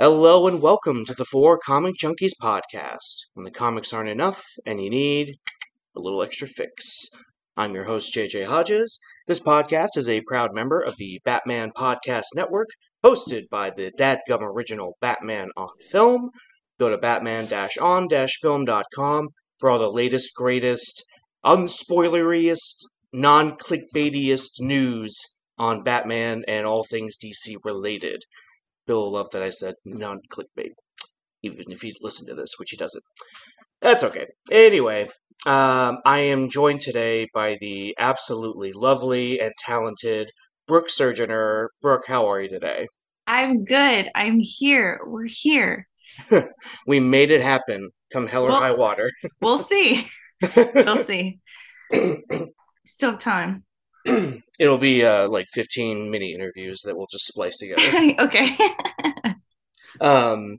Hello and welcome to the Four Comic Junkies podcast. When the comics aren't enough and you need a little extra fix. I'm your host, JJ Hodges. This podcast is a proud member of the Batman Podcast Network, hosted by the Dadgum original Batman on Film. Go to batman-on-film.com for all the latest, greatest, unspoileriest, non-clickbaitiest news on Batman and all things DC related. Bill will love that I said non clickbait, even if he listened to this, which he doesn't. That's okay. Anyway, um, I am joined today by the absolutely lovely and talented Brooke Surgeoner. Brooke, how are you today? I'm good. I'm here. We're here. we made it happen. Come hell or well, high water. we'll see. we'll see. Still have time. It'll be uh, like 15 mini interviews that we'll just splice together. okay. um,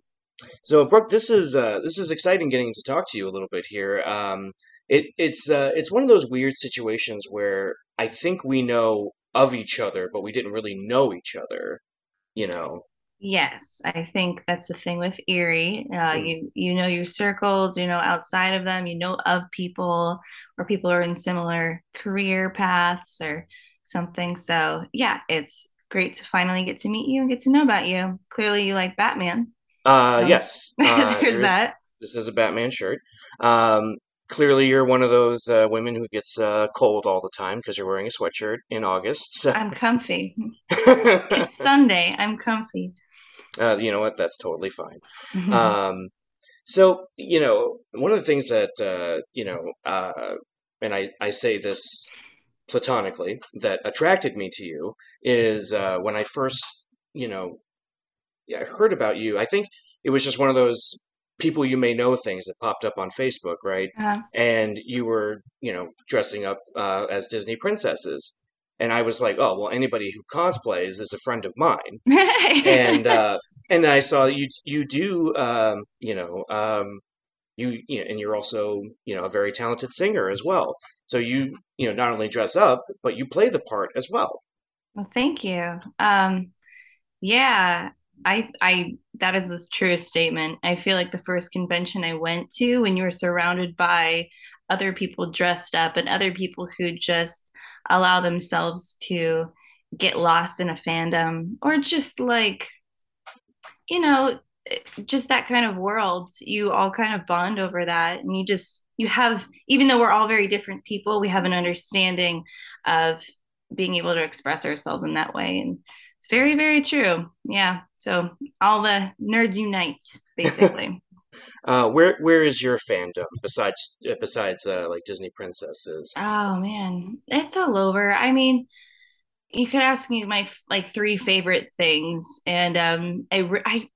so Brooke, this is uh, this is exciting getting to talk to you a little bit here. Um, it it's uh, it's one of those weird situations where I think we know of each other, but we didn't really know each other. You know. Yes, I think that's the thing with Erie. Uh, mm. You you know your circles, you know outside of them, you know of people, or people are in similar career paths or something. So yeah, it's great to finally get to meet you and get to know about you. Clearly, you like Batman. Uh, so, yes, uh, there's that. This is a Batman shirt. Um, clearly, you're one of those uh, women who gets uh, cold all the time because you're wearing a sweatshirt in August. I'm comfy. it's Sunday. I'm comfy uh, you know what? That's totally fine. Mm-hmm. Um, so, you know, one of the things that, uh, you know, uh, and I, I say this platonically, that attracted me to you is uh, when I first, you know, I heard about you. I think it was just one of those people you may know things that popped up on Facebook, right? Uh-huh. And you were, you know, dressing up uh, as Disney princesses and I was like, oh well, anybody who cosplays is a friend of mine, and uh, and I saw you you do um, you know um, you, you know, and you're also you know a very talented singer as well. So you you know not only dress up but you play the part as well. Well, thank you. Um, yeah, I I that is the truest statement. I feel like the first convention I went to when you were surrounded by other people dressed up and other people who just allow themselves to get lost in a fandom or just like you know just that kind of world. You all kind of bond over that and you just you have even though we're all very different people we have an understanding of being able to express ourselves in that way. And it's very very true. Yeah. So all the nerds unite basically Uh, where where is your fandom besides uh, besides uh, like Disney princesses? Oh man, it's all over. I mean, you could ask me my like three favorite things, and um, I I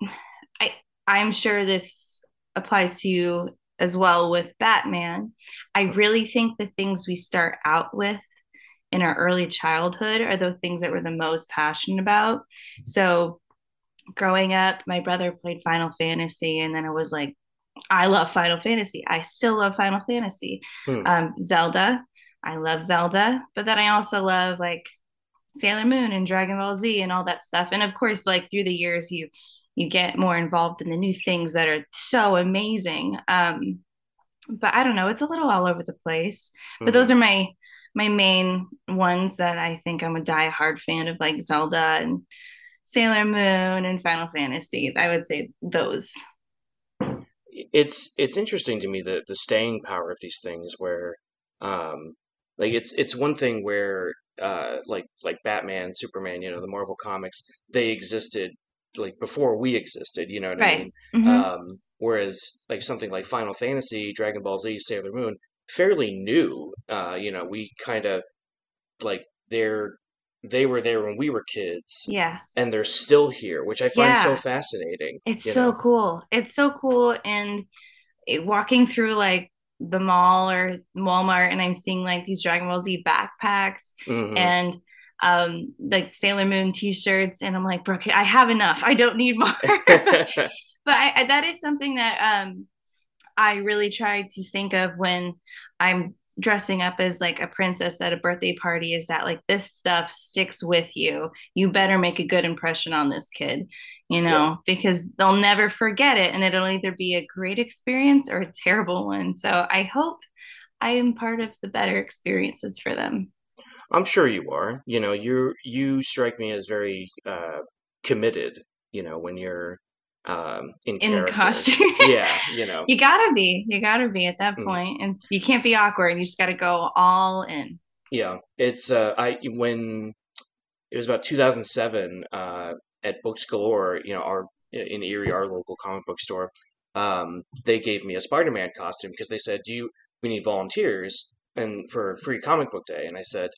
I I'm sure this applies to you as well with Batman. I really think the things we start out with in our early childhood are the things that we're the most passionate about. So growing up, my brother played Final Fantasy, and then I was like, I love Final Fantasy. I still love Final Fantasy. Hmm. Um, Zelda, I love Zelda, but then I also love like Sailor Moon and Dragon Ball Z and all that stuff. And of course, like through the years, you you get more involved in the new things that are so amazing. Um, but I don't know, it's a little all over the place. Hmm. But those are my my main ones that I think I'm a die-hard fan of, like Zelda and Sailor Moon and Final Fantasy. I would say those it's it's interesting to me the the staying power of these things where um like it's it's one thing where uh like like Batman, Superman, you know, the Marvel comics, they existed like before we existed, you know what right. I mean? Mm-hmm. Um whereas like something like Final Fantasy, Dragon Ball Z, Sailor Moon, fairly new. Uh, you know, we kind of like they're they were there when we were kids. Yeah. And they're still here, which I find yeah. so fascinating. It's so know? cool. It's so cool. And walking through like the mall or Walmart and I'm seeing like these Dragon Ball Z backpacks mm-hmm. and um like Sailor Moon t-shirts and I'm like, Brooke, I have enough. I don't need more. but I, I, that is something that um I really try to think of when I'm dressing up as like a princess at a birthday party is that like this stuff sticks with you. You better make a good impression on this kid. you know, yeah. because they'll never forget it and it'll either be a great experience or a terrible one. So I hope I am part of the better experiences for them. I'm sure you are. You know, you you strike me as very uh, committed. You know, when you're um, in, in costume. yeah, you know, you gotta be. You gotta be at that mm. point, and you can't be awkward. and You just got to go all in. Yeah, it's uh, I when it was about 2007 uh, at Books Galore. You know, our in Erie, our local comic book store. Um, they gave me a Spider-Man costume because they said, "Do you? We need volunteers." And for free comic book day, and I said,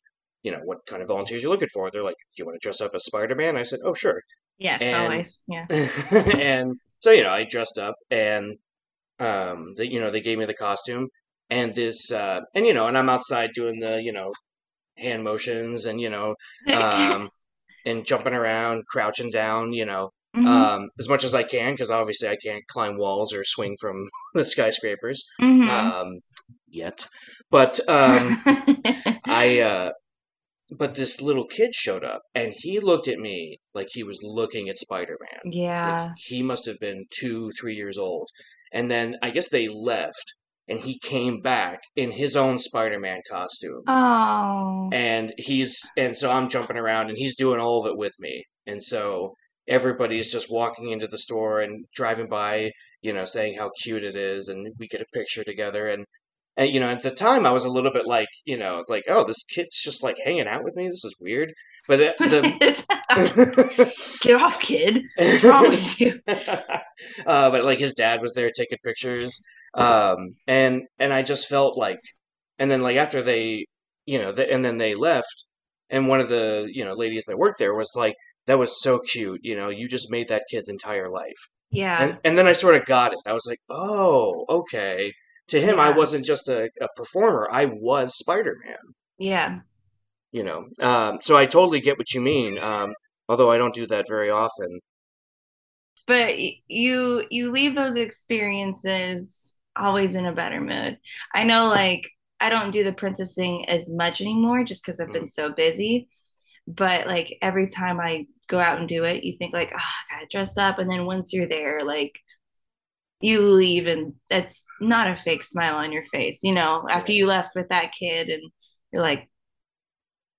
you know, what kind of volunteers you looking for? They're like, do you want to dress up as Spider-Man? I said, oh, sure. Yes, and, always. Yeah. and so, you know, I dressed up and, um, they, you know, they gave me the costume and this, uh, and, you know, and I'm outside doing the, you know, hand motions and, you know, um, and jumping around, crouching down, you know, mm-hmm. um, as much as I can, because obviously I can't climb walls or swing from the skyscrapers, mm-hmm. um, yet. But, um, I, uh, but this little kid showed up and he looked at me like he was looking at spider-man. Yeah. like he must have been two three years old. And then i guess they left and he came back in his own spider-man costume. Oh. And he's and so i'm jumping around and he's doing all of it with me. And so everybody's just walking into the store and driving by you know saying how cute it is and we get a picture together and and you know, at the time, I was a little bit like, you know, like, oh, this kid's just like hanging out with me. This is weird. But the... get off, kid. What's wrong with you? uh, but like his dad was there taking pictures, um, and and I just felt like, and then like after they, you know, the, and then they left, and one of the you know ladies that worked there was like, that was so cute. You know, you just made that kid's entire life. Yeah. And, and then I sort of got it. I was like, oh, okay to him, yeah. I wasn't just a, a performer; I was Spider Man. Yeah. You know, um, so I totally get what you mean. Um, although I don't do that very often. But you you leave those experiences always in a better mood. I know, like I don't do the princessing as much anymore, just because I've been mm. so busy. But like every time I go out and do it, you think like, oh, I gotta dress up, and then once you're there, like you leave and that's not a fake smile on your face you know after you left with that kid and you're like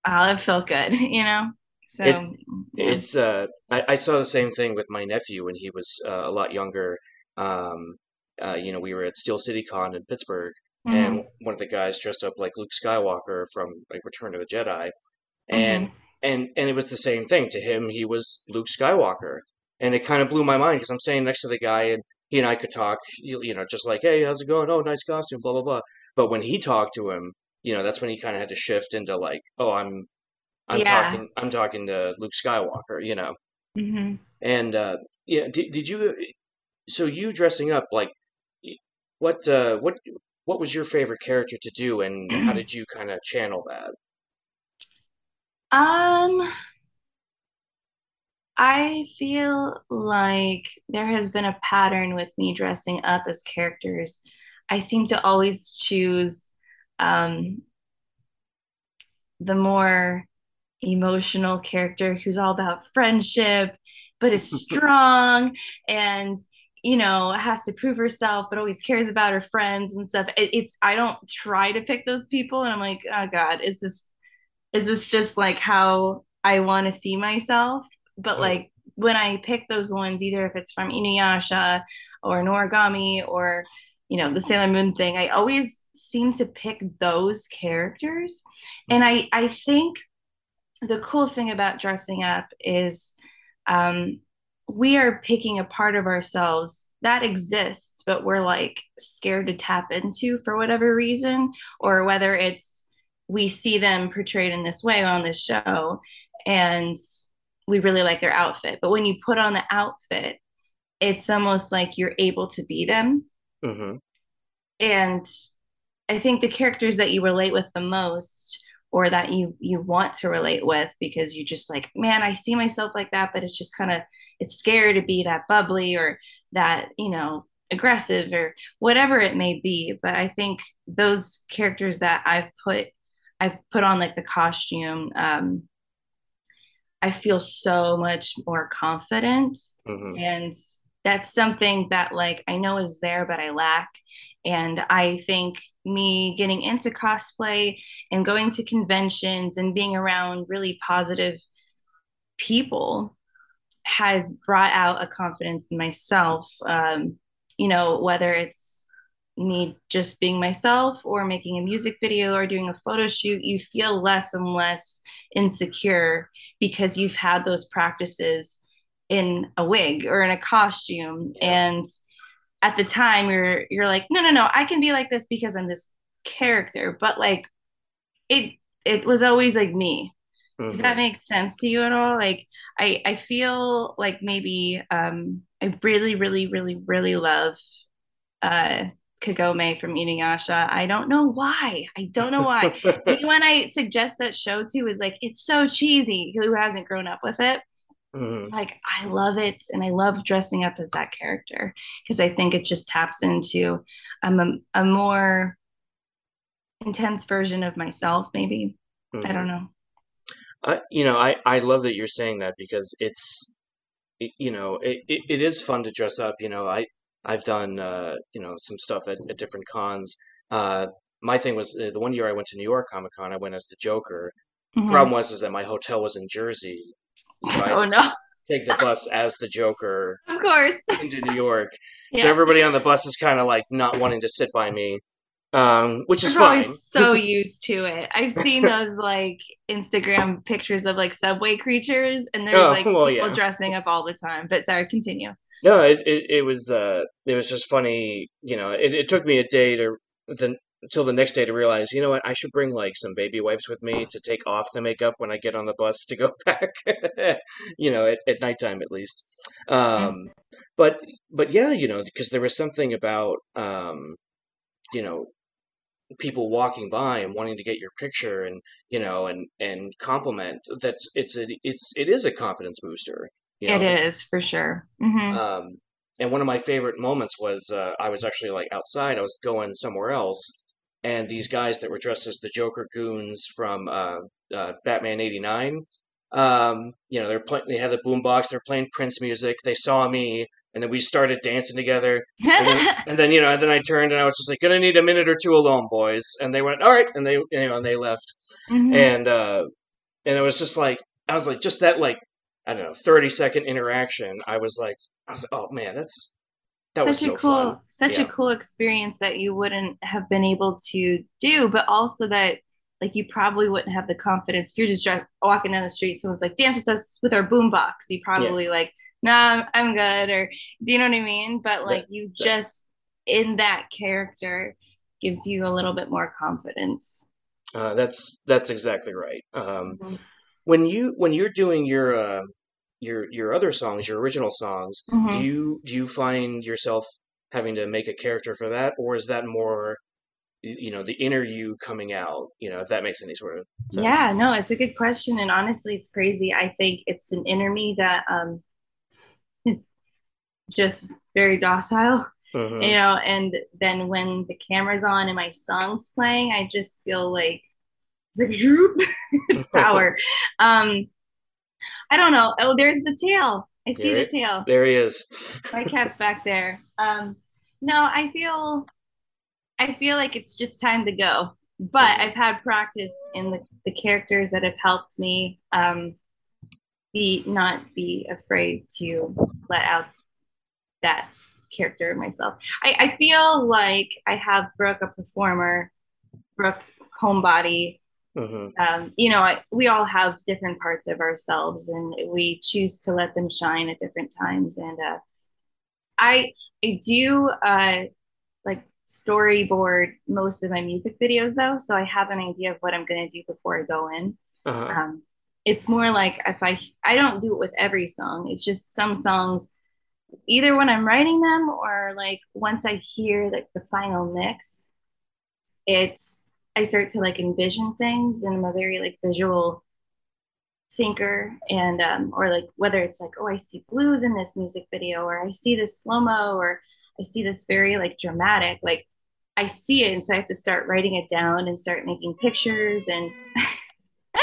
oh that felt good you know so it, yeah. it's uh I, I, saw the same thing with my nephew when he was uh, a lot younger um uh, you know we were at steel city con in pittsburgh mm-hmm. and one of the guys dressed up like luke skywalker from like return of the jedi and mm-hmm. and and it was the same thing to him he was luke skywalker and it kind of blew my mind because i'm standing next to the guy and he and I could talk, you know, just like, hey, how's it going? Oh, nice costume, blah blah blah. But when he talked to him, you know, that's when he kind of had to shift into like, oh, I'm, I'm yeah. talking, I'm talking to Luke Skywalker, you know. Mm-hmm. And uh, yeah, did, did you? So you dressing up like, what uh, what what was your favorite character to do, and how did you kind of channel that? Um, I feel like there has been a pattern with me dressing up as characters. I seem to always choose um, the more emotional character who's all about friendship, but is strong and you know has to prove herself but always cares about her friends and stuff it, it's i don't try to pick those people and i'm like oh god is this is this just like how i want to see myself but like when I pick those ones, either if it's from Inuyasha or Noragami or you know the Sailor Moon thing, I always seem to pick those characters, and I I think the cool thing about dressing up is um, we are picking a part of ourselves that exists, but we're like scared to tap into for whatever reason, or whether it's we see them portrayed in this way on this show. And we really like their outfit. But when you put on the outfit, it's almost like you're able to be them. Mm-hmm. And I think the characters that you relate with the most or that you you want to relate with because you just like man i see myself like that but it's just kind of it's scary to be that bubbly or that you know aggressive or whatever it may be but i think those characters that i've put i've put on like the costume um I feel so much more confident. Mm-hmm. And that's something that like I know is there, but I lack. And I think me getting into cosplay and going to conventions and being around really positive people has brought out a confidence in myself. Um, you know, whether it's me just being myself or making a music video or doing a photo shoot, you feel less and less insecure because you've had those practices in a wig or in a costume. And at the time you're you're like, no, no, no, I can be like this because I'm this character. But like it it was always like me. Mm-hmm. Does that mm-hmm. make sense to you at all? Like I I feel like maybe um I really, really, really, really love uh Kagome from Inuyasha. I don't know why. I don't know why. Anyone I suggest that show to is like it's so cheesy. Who hasn't grown up with it? Mm-hmm. Like I love it, and I love dressing up as that character because I think it just taps into um, a, a more intense version of myself. Maybe mm-hmm. I don't know. I, you know, I I love that you're saying that because it's you know it, it, it is fun to dress up you know i I've done uh, you know some stuff at, at different cons. Uh, my thing was uh, the one year I went to New York Comic Con, I went as the Joker. Mm-hmm. Problem was is that my hotel was in Jersey, so I oh no. take the bus as the Joker, of course, into New York. Yeah. So everybody on the bus is kind of like not wanting to sit by me, um, which is fine. so used to it. I've seen those like Instagram pictures of like subway creatures, and there's oh, like well, people yeah. dressing up all the time. But sorry, continue. No, it, it, it was uh it was just funny. You know, it, it took me a day to then until the next day to realize, you know what, I should bring like some baby wipes with me to take off the makeup when I get on the bus to go back. you know, at, at nighttime at least. Um, but but yeah, you know, because there was something about um, you know people walking by and wanting to get your picture and you know and and compliment that it's a it's it is a confidence booster you know? It is for sure. Mm-hmm. Um, and one of my favorite moments was uh, I was actually like outside. I was going somewhere else, and these guys that were dressed as the Joker goons from uh, uh, Batman '89. Um, you know, they're playing. They had the boombox. They're playing Prince music. They saw me, and then we started dancing together. And then, and then, you know, and then I turned and I was just like, "Gonna need a minute or two alone, boys." And they went, "All right," and they, you know, and they left. Mm-hmm. And uh, and it was just like I was like, just that like I don't know, 30 second interaction, I was like, I was like, oh man, that's that such was so a cool, fun. such yeah. a cool experience that you wouldn't have been able to do, but also that like you probably wouldn't have the confidence if you're just walking down the street, someone's like, dance with us with our boombox. You probably yeah. like, nah, I'm good, or do you know what I mean? But like you just in that character gives you a little bit more confidence. Uh, that's that's exactly right. Um, mm-hmm when you when you're doing your uh, your your other songs, your original songs, mm-hmm. do you do you find yourself having to make a character for that, or is that more you know the inner you coming out? You know, if that makes any sort of sense. Yeah, no, it's a good question, and honestly, it's crazy. I think it's an inner me that um is just very docile. Mm-hmm. You know, and then when the camera's on and my song's playing, I just feel like it's like it's power. um, I don't know. Oh, there's the tail. I see there, the tail. There he is. My cat's back there. Um, no, I feel, I feel like it's just time to go. But I've had practice in the, the characters that have helped me um, be not be afraid to let out that character myself. I, I feel like I have Brooke, a performer, Brooke homebody, Mm-hmm. Um, you know, I, we all have different parts of ourselves, and we choose to let them shine at different times. And uh, I, I do uh, like storyboard most of my music videos, though, so I have an idea of what I'm going to do before I go in. Uh-huh. Um, it's more like if I, I don't do it with every song. It's just some songs, either when I'm writing them or like once I hear like the final mix, it's I start to like envision things and I'm a very like visual thinker and um, or like whether it's like oh I see blues in this music video or I see this slow mo or I see this very like dramatic like I see it and so I have to start writing it down and start making pictures and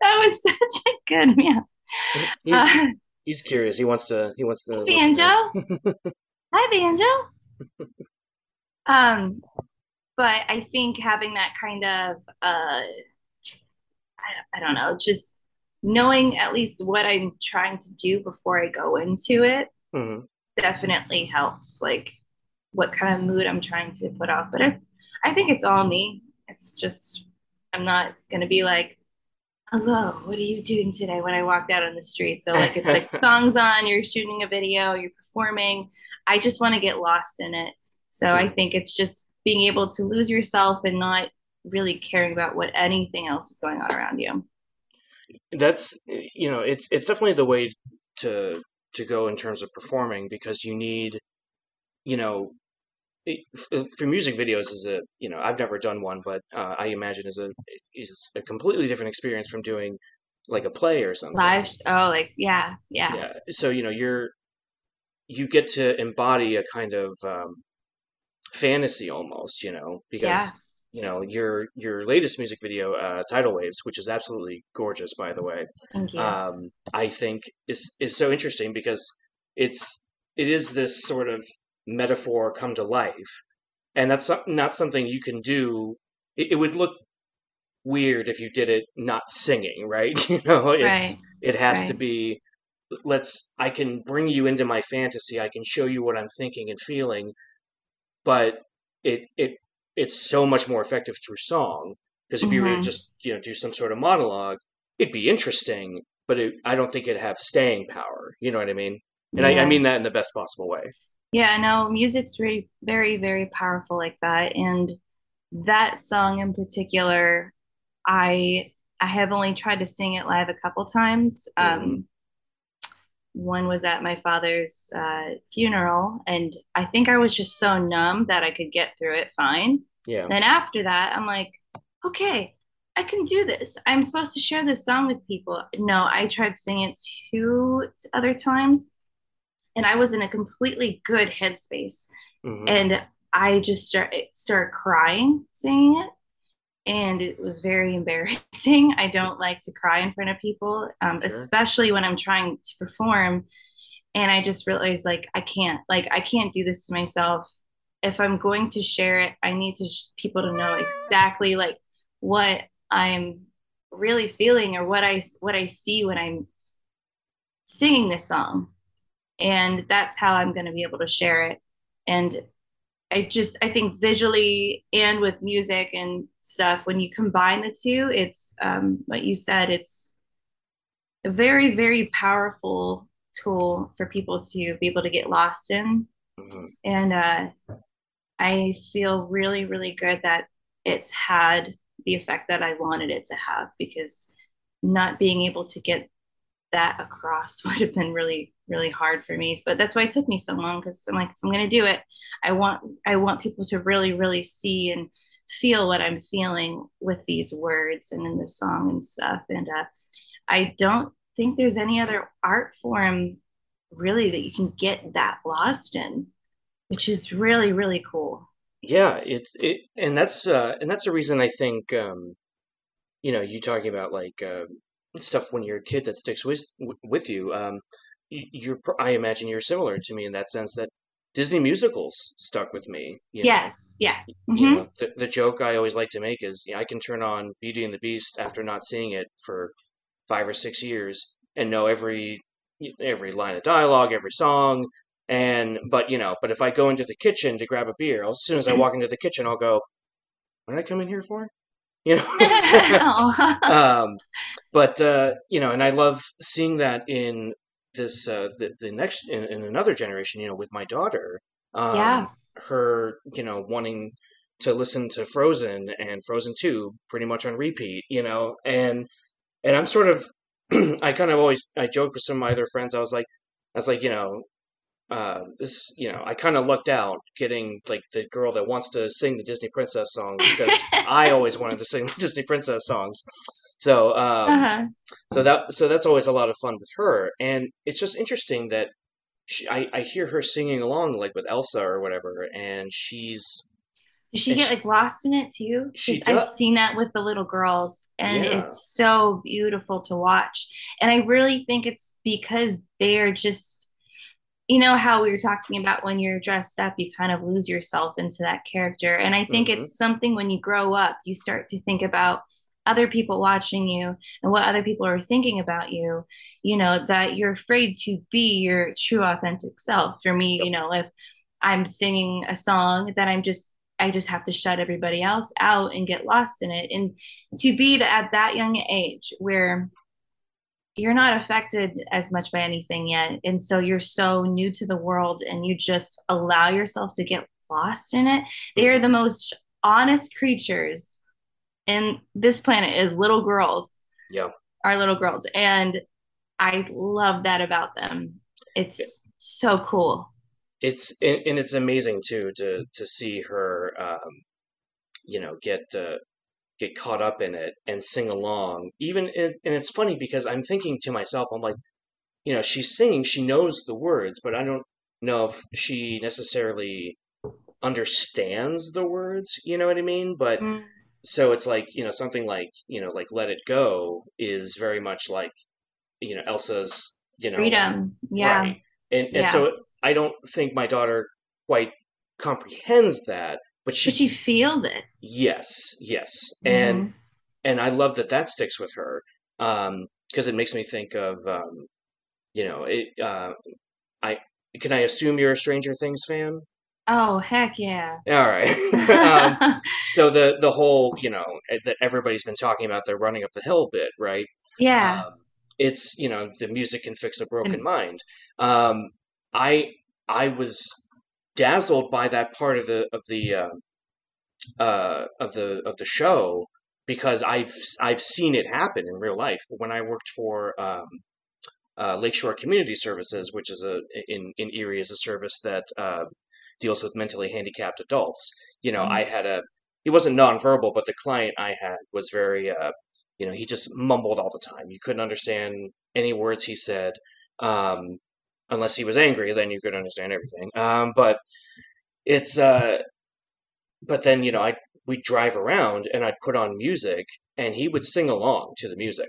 that was such a good meow. He's uh, he's curious. He wants to. He wants to. Banjo. Hi, Banjo. um, but I think having that kind of uh, I, I don't know, just knowing at least what I'm trying to do before I go into it mm-hmm. definitely helps. Like what kind of mood I'm trying to put off. But I, I think it's all me. It's just I'm not gonna be like, hello, what are you doing today when I walked out on the street? So like it's like songs on, you're shooting a video, you're performing. I just want to get lost in it. So I think it's just being able to lose yourself and not really caring about what anything else is going on around you. That's you know, it's it's definitely the way to to go in terms of performing because you need you know for music videos is a you know I've never done one, but uh, I imagine is a is a completely different experience from doing like a play or something. Live, oh, like yeah, yeah. Yeah. So you know you're you get to embody a kind of um, fantasy almost, you know, because yeah. you know your your latest music video, uh, Tidal Waves, which is absolutely gorgeous, by the way. Thank you. Um, I think is is so interesting because it's it is this sort of metaphor come to life, and that's not something you can do. It, it would look weird if you did it not singing, right? you know, it's right. it has right. to be. Let's. I can bring you into my fantasy. I can show you what I'm thinking and feeling, but it it it's so much more effective through song because if mm-hmm. you were to mm-hmm. just you know do some sort of monologue, it'd be interesting, but it, I don't think it'd have staying power. You know what I mean? And yeah. I, I mean that in the best possible way. Yeah, no, music's very, very, very powerful like that. And that song in particular, I I have only tried to sing it live a couple times. Um, one was at my father's uh, funeral, and I think I was just so numb that I could get through it fine. Yeah. Then after that, I'm like, okay, I can do this. I'm supposed to share this song with people. No, I tried singing it two other times, and I was in a completely good headspace. Mm-hmm. And I just start, started crying singing it. And it was very embarrassing. I don't like to cry in front of people, um, sure. especially when I'm trying to perform. And I just realized, like, I can't, like, I can't do this to myself. If I'm going to share it, I need to sh- people to know exactly like what I'm really feeling or what I what I see when I'm singing this song and that's how i'm going to be able to share it and i just i think visually and with music and stuff when you combine the two it's um, what you said it's a very very powerful tool for people to be able to get lost in mm-hmm. and uh, i feel really really good that it's had the effect that i wanted it to have because not being able to get that across would have been really really hard for me. But that's why it took me so long because i'm like if i'm going to do it i want i want people to really really see and feel what i'm feeling with these words and in the song and stuff. And uh, i don't think there's any other art form really that you can get that lost in which is really really cool. Yeah it's it and that's uh and that's the reason i think um you know you talking about like uh stuff when you're a kid that sticks with with you. Um, you're, I imagine you're similar to me in that sense that Disney musicals stuck with me. yes, know? yeah. Mm-hmm. You know, the, the joke I always like to make is you know, I can turn on Beauty and the Beast after not seeing it for five or six years and know every every line of dialogue, every song, and but you know, but if I go into the kitchen to grab a beer, as soon as I walk into the kitchen, I'll go, "What did I come in here for?" You know. um, but uh, you know, and I love seeing that in this uh, the, the next in, in another generation. You know, with my daughter, um, yeah, her you know wanting to listen to Frozen and Frozen Two pretty much on repeat. You know, and and I'm sort of I kind of always I joke with some of my other friends. I was like, I was like, you know, uh, this, you know, I kind of lucked out getting like the girl that wants to sing the Disney princess songs because I always wanted to sing Disney princess songs. So, um, uh-huh. so that so that's always a lot of fun with her, and it's just interesting that she, I I hear her singing along like with Elsa or whatever, and she's Does she get she, like lost in it too? Because I've seen that with the little girls and yeah it's so beautiful to watch. And I really think it's because they are just, you know, how we were talking about when you're dressed up, you kind of lose yourself into that character. And I think hmm it's something when you grow up, you start to think about other people watching you and what other people are thinking about you, you know, that you're afraid to be your true authentic self. For me, you know, if I'm singing a song that I'm just I just have to shut everybody else out and get lost in it. And to be the, at that young age where you're not affected as much by anything yet. And so you're so new to the world and you just allow yourself to get lost in it. They are the hmm most honest creatures. And this planet is little girls, yeah are little girls. And I love that about them. It's so cool. it's and, and it's amazing too to to see her um you know get uh, get caught up in it and sing along even and, and it's funny because i'm thinking to myself i'm like you know she's singing she knows the words but i don't know if she necessarily understands the words you know what i mean but Mm, so it's like you know something like you know like let it go is very much like you know elsa's you know freedom. Yeah. right and and Yeah. so i don't think my daughter quite comprehends that but But she she feels it. yes yes and hmm and I love that that sticks with her um, because it makes me think of um, you know it. Uh, I can I assume you're a Stranger Things fan? Oh, heck yeah. All right. um, so the the whole you know eh, that everybody's been talking about the running up the hill bit, right? yeah. Um, it's you know the music can fix a broken And mind. Um, I I was dazzled by that part of the of the uh, uh, of the of the show because I've I've seen it happen in real life. When I worked for um, uh, Lakeshore Community Services, which is a in in Erie is a service that uh, deals with mentally handicapped adults. You know, I Mhm. had a he wasn't nonverbal, but the client I had was very uh, you know he just mumbled all the time. You couldn't understand any words he said. Um, unless he was angry, then you could understand everything. Um, but it's uh, but then you know I we'd drive around and I'd put on music and he would sing along to the music.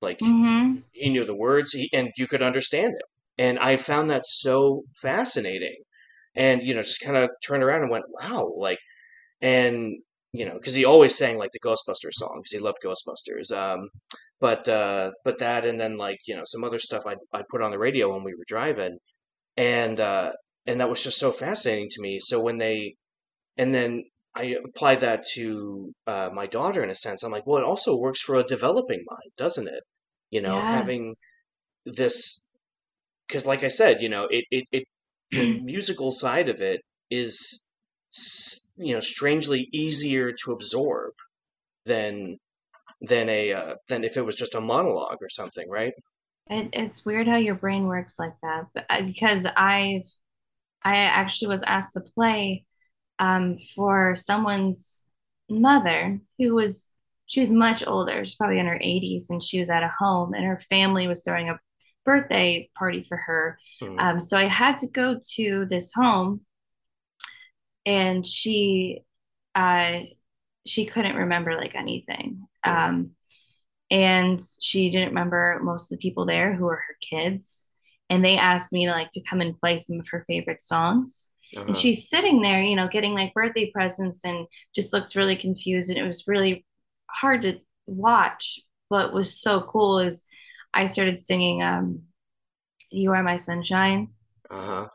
Like Mhm. he knew the words he, and you could understand him. And I found that so fascinating. And you know, just kind of turned around and went, "Wow!" Like, and you know, because he always sang like the Ghostbusters song because he loved Ghostbusters. Um, but uh, but that and then like you know some other stuff I I put on the radio when we were driving, and uh, and that was just so fascinating to me. So when they and then I apply that to uh, my daughter in a sense. I'm like, well, it also works for a developing mind, doesn't it? You know, Yeah. having this, because like I said, you know, it, it, it, the musical side of it is, you know, strangely easier to absorb than than a uh, than if it was just a monologue or something, right? It, it's weird how your brain works like that, but I, because I've I actually was asked to play um for someone's mother who was she was much older, she's probably in her 80s, and she was at a home, and her family was throwing a birthday party for her. hmm Um, so I had to go to this home, and she uh she couldn't remember like anything. Um, and she didn't remember most of the people there who were her kids and they asked me to like to come and play some of her favorite songs and Uh-huh. she's sitting there you know getting like birthday presents and just looks really confused and it was really hard to watch what was so cool is i started singing um you are my sunshine Uh-huh.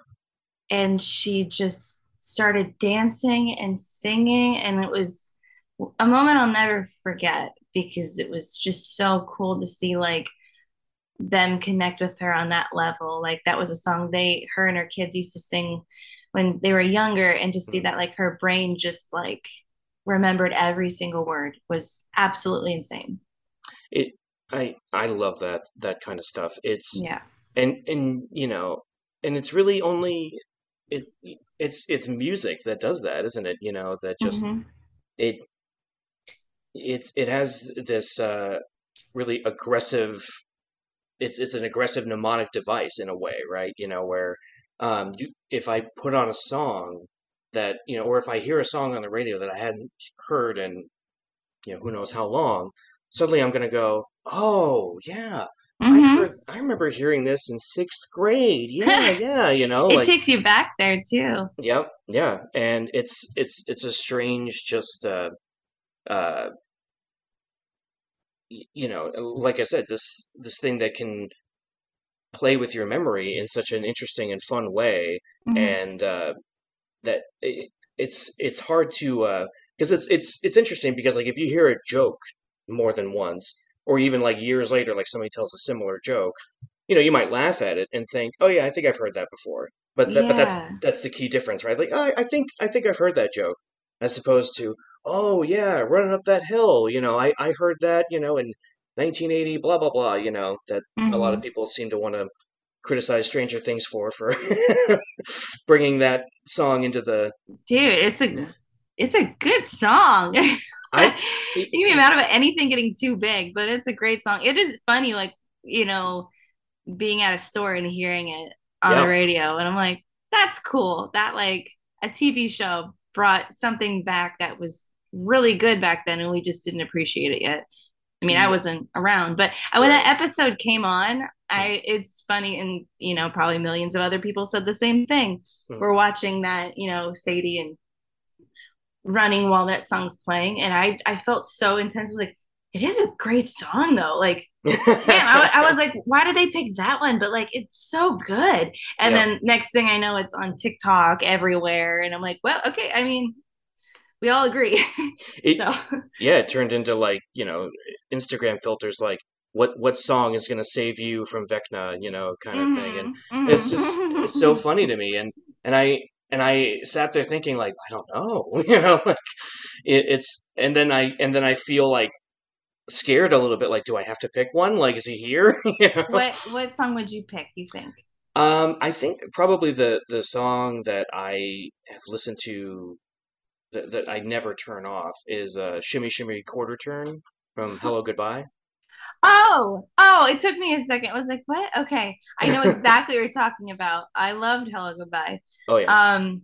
and she just started dancing and singing and it was a moment I'll never forget because it was just so cool to see like them connect with her on that level. Like that was a song they her and her kids used to sing when they were younger and to see that like her brain just like remembered every single word was absolutely insane. It I I love that that kind of stuff. It's Yeah. and and you know, and it's really only it it's it's music that does that, isn't it? You know, that just Mm-hmm. it it's it has this uh really aggressive it's it's an aggressive mnemonic device in a way, right? You know, where um you, if I put on a song that you know, or if I hear a song on the radio that I hadn't heard in you know who knows how long, suddenly I'm going to go, oh yeah, I hmm heard, I remember hearing this in sixth grade. Yeah, yeah, you know, it like takes you back there too. yep, yeah, and it's it's it's a strange just uh uh you know, like I said, this this thing that can play with your memory in such an interesting and fun way, hmm and uh, that it, it's it's hard to uh because it's it's it's interesting because like if you hear a joke more than once, or even like years later, like somebody tells a similar joke, you know, you might laugh at it and think, oh yeah, I think I've heard that before. But that but that's that's the key difference, right? Like oh, I, I think I think I've heard that joke, as opposed to oh yeah, running up that hill, you know, I I heard that, you know, in 1980, blah blah blah, you know, that a lot of hmm people seem to want to criticize Stranger Things for for bringing that song into the Dude, it's a yeah. it's a good song. you I can be mad about anything getting too big, but it's a great song. It is funny, like, you know, being at a store and hearing it on the radio. And I'm like, that's cool. That like a TV show brought something back that was really good back then and we just didn't appreciate it yet. I mean, I wasn't around, but when that episode came on, I it's funny and you know, probably millions of other people said the same thing. mm. We're watching that, you know, Sadie and running while that song's playing and I I felt so intensely like it is a great song though. Like damn, I, I was like, why did they pick that one? But like, it's so good. And yeah then next thing I know, it's on TikTok everywhere. And I'm like, well, okay. I mean, we all agree. it so, yeah it turned into like you know Instagram filters like what what song is going to save you from Vecna you know kind of thing and mm-hmm, it's just it's mm-hmm. so funny to me and and I and I sat there thinking like I don't know you know like it, it's and then I and then I feel like scared a little bit like do I have to pick one like is he here you know what what song would you pick? You think? um I think probably the the song that I have listened to that, that I never turn off is uh, "Shimmy Shimmy Quarter Turn" from Hellogoodbye. Oh, oh! It took me a second. I was like, what? Okay, I know exactly what you're talking about. I loved Hellogoodbye. Oh yeah. Um,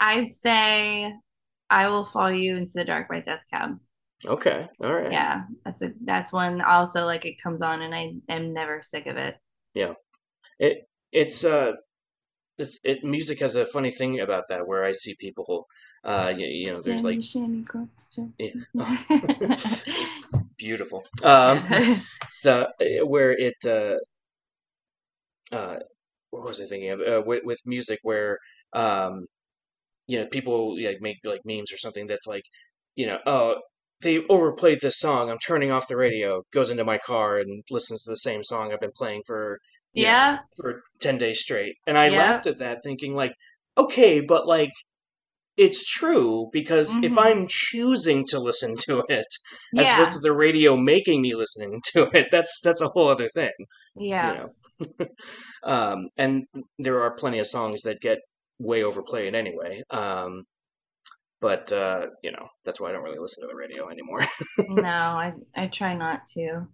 I'd say I will follow you into the dark by Death Cab. Okay. All right. yeah that's a that's one also like it comes on and i am never sick of it Yeah. It it's uh it's it music has a funny thing about that where I see people uh you, you know there's like yeah, beautiful. Um so uh, where it uh uh what was I thinking of? Uh, with with music where um you know people like make like memes or something that's like you know oh they overplayed this song. I'm turning off the radio. Goes into my car and listens to the same song i've been playing for you know yeah. for 10 days straight. And i yeah. laughed at that thinking like okay but like it's true because if hmm i'm choosing to listen to it as opposed to the radio making me listening to it that's that's a whole other thing you yeah know um and there are plenty of songs that get way overplayed anyway um but uh, you know that's why I don't really listen to the radio anymore. no i i try not to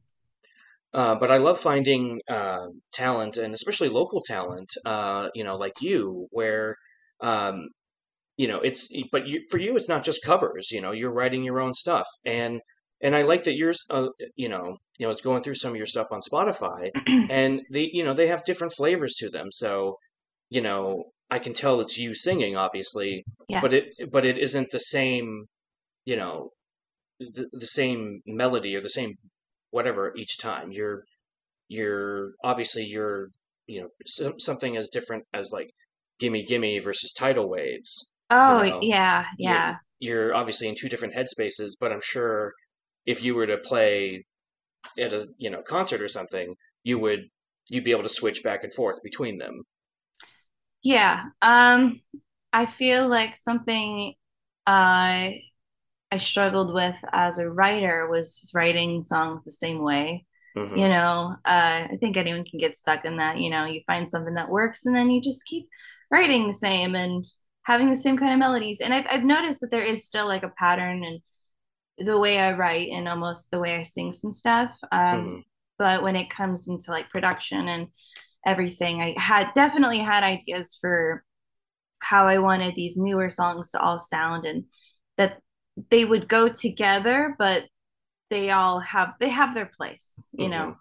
uh, but I love finding uh, talent, and especially local talent. Uh, you know, like you, where um, you know it's. But you, for you, it's not just covers. You know, you're writing your own stuff, and and I like that yours. Uh, you know, you know, it's going through some of your stuff on Spotify, and they, you know, they have different flavors to them. So you know, I can tell it's you singing, obviously, yeah but it but it isn't the same. You know, the, the same melody or the same whatever each time. You're you're obviously you're you know some, something as different as like gimme gimme versus tidal waves. You oh know, yeah you're yeah. you're obviously in two different headspaces, but I'm sure if you were to play at a you know concert or something, you would you'd be able to switch back and forth between them. yeah um i feel like something uh i struggled with as a writer was writing songs the same way. Hmm you know uh, i think anyone can get stuck in that you know you find something that works and then you just keep writing the same and having the same kind of melodies and i've, I've noticed that there is still like a pattern and the way i write and almost the way i sing some stuff um, hmm but when it comes into like production and everything i had definitely had ideas for how I wanted these newer songs to all sound and that they would go together, but they all have they have their place, you mm-hmm. know.